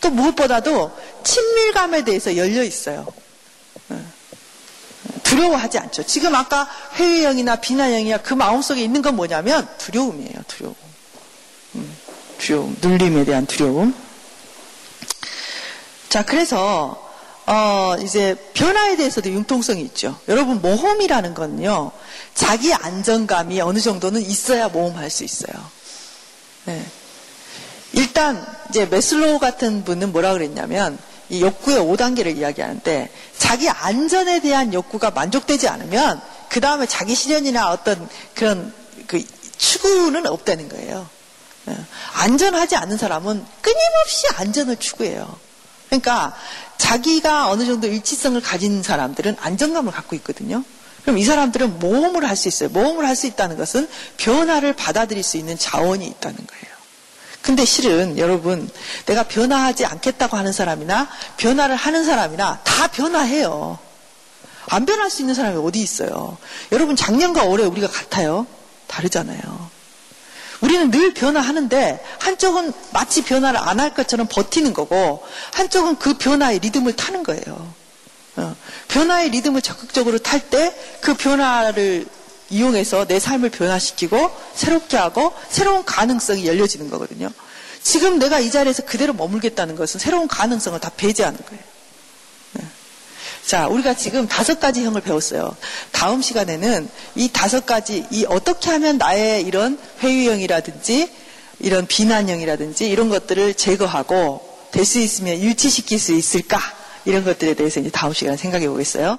Speaker 1: 또 무엇보다도 친밀감에 대해서 열려 있어요. 어. 두려워하지 않죠. 지금 아까 회의형이나 비난형이나 그 마음속에 있는 건 뭐냐면 두려움이에요. 두려움. 음, 두려움. 눌림에 대한 두려움. 자, 그래서 어, 이제 변화에 대해서도 융통성이 있죠. 여러분 모험이라는 건요. 자기 안정감이 어느 정도는 있어야 모험할 수 있어요. 네. 일단 이제 매슬로우 같은 분은 뭐라 그랬냐면 이 욕구의 5단계를 이야기하는데 자기 안전에 대한 욕구가 만족되지 않으면 그 다음에 자기 실현이나 어떤 그런 그 추구는 없다는 거예요. 네. 안전하지 않은 사람은 끊임없이 안전을 추구해요. 그러니까 자기가 어느 정도 일치성을 가진 사람들은 안정감을 갖고 있거든요. 그럼 이 사람들은 모험을 할 수 있어요. 모험을 할 수 있다는 것은 변화를 받아들일 수 있는 자원이 있다는 거예요. 근데 실은 여러분, 내가 변화하지 않겠다고 하는 사람이나 변화를 하는 사람이나 다 변화해요. 안 변할 수 있는 사람이 어디 있어요? 여러분, 작년과 올해 우리가 같아요? 다르잖아요. 우리는 늘 변화하는데 한쪽은 마치 변화를 안 할 것처럼 버티는 거고 한쪽은 그 변화의 리듬을 타는 거예요. 어, 변화의 리듬을 적극적으로 탈 때 그 변화를 이용해서 내 삶을 변화시키고 새롭게 하고 새로운 가능성이 열려지는 거거든요. 지금 내가 이 자리에서 그대로 머물겠다는 것은 새로운 가능성을 다 배제하는 거예요. 자, 우리가 지금 다섯 가지 형을 배웠어요. 다음 시간에는 이 다섯 가지, 이 어떻게 하면 나의 이런 회유형이라든지 이런 비난형이라든지 이런 것들을 제거하고 될 수 있으면 유치시킬 수 있을까? 이런 것들에 대해서 이제 다음 시간에 생각해 보겠어요.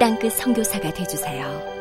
Speaker 2: 땅끝 성교사가 되주세요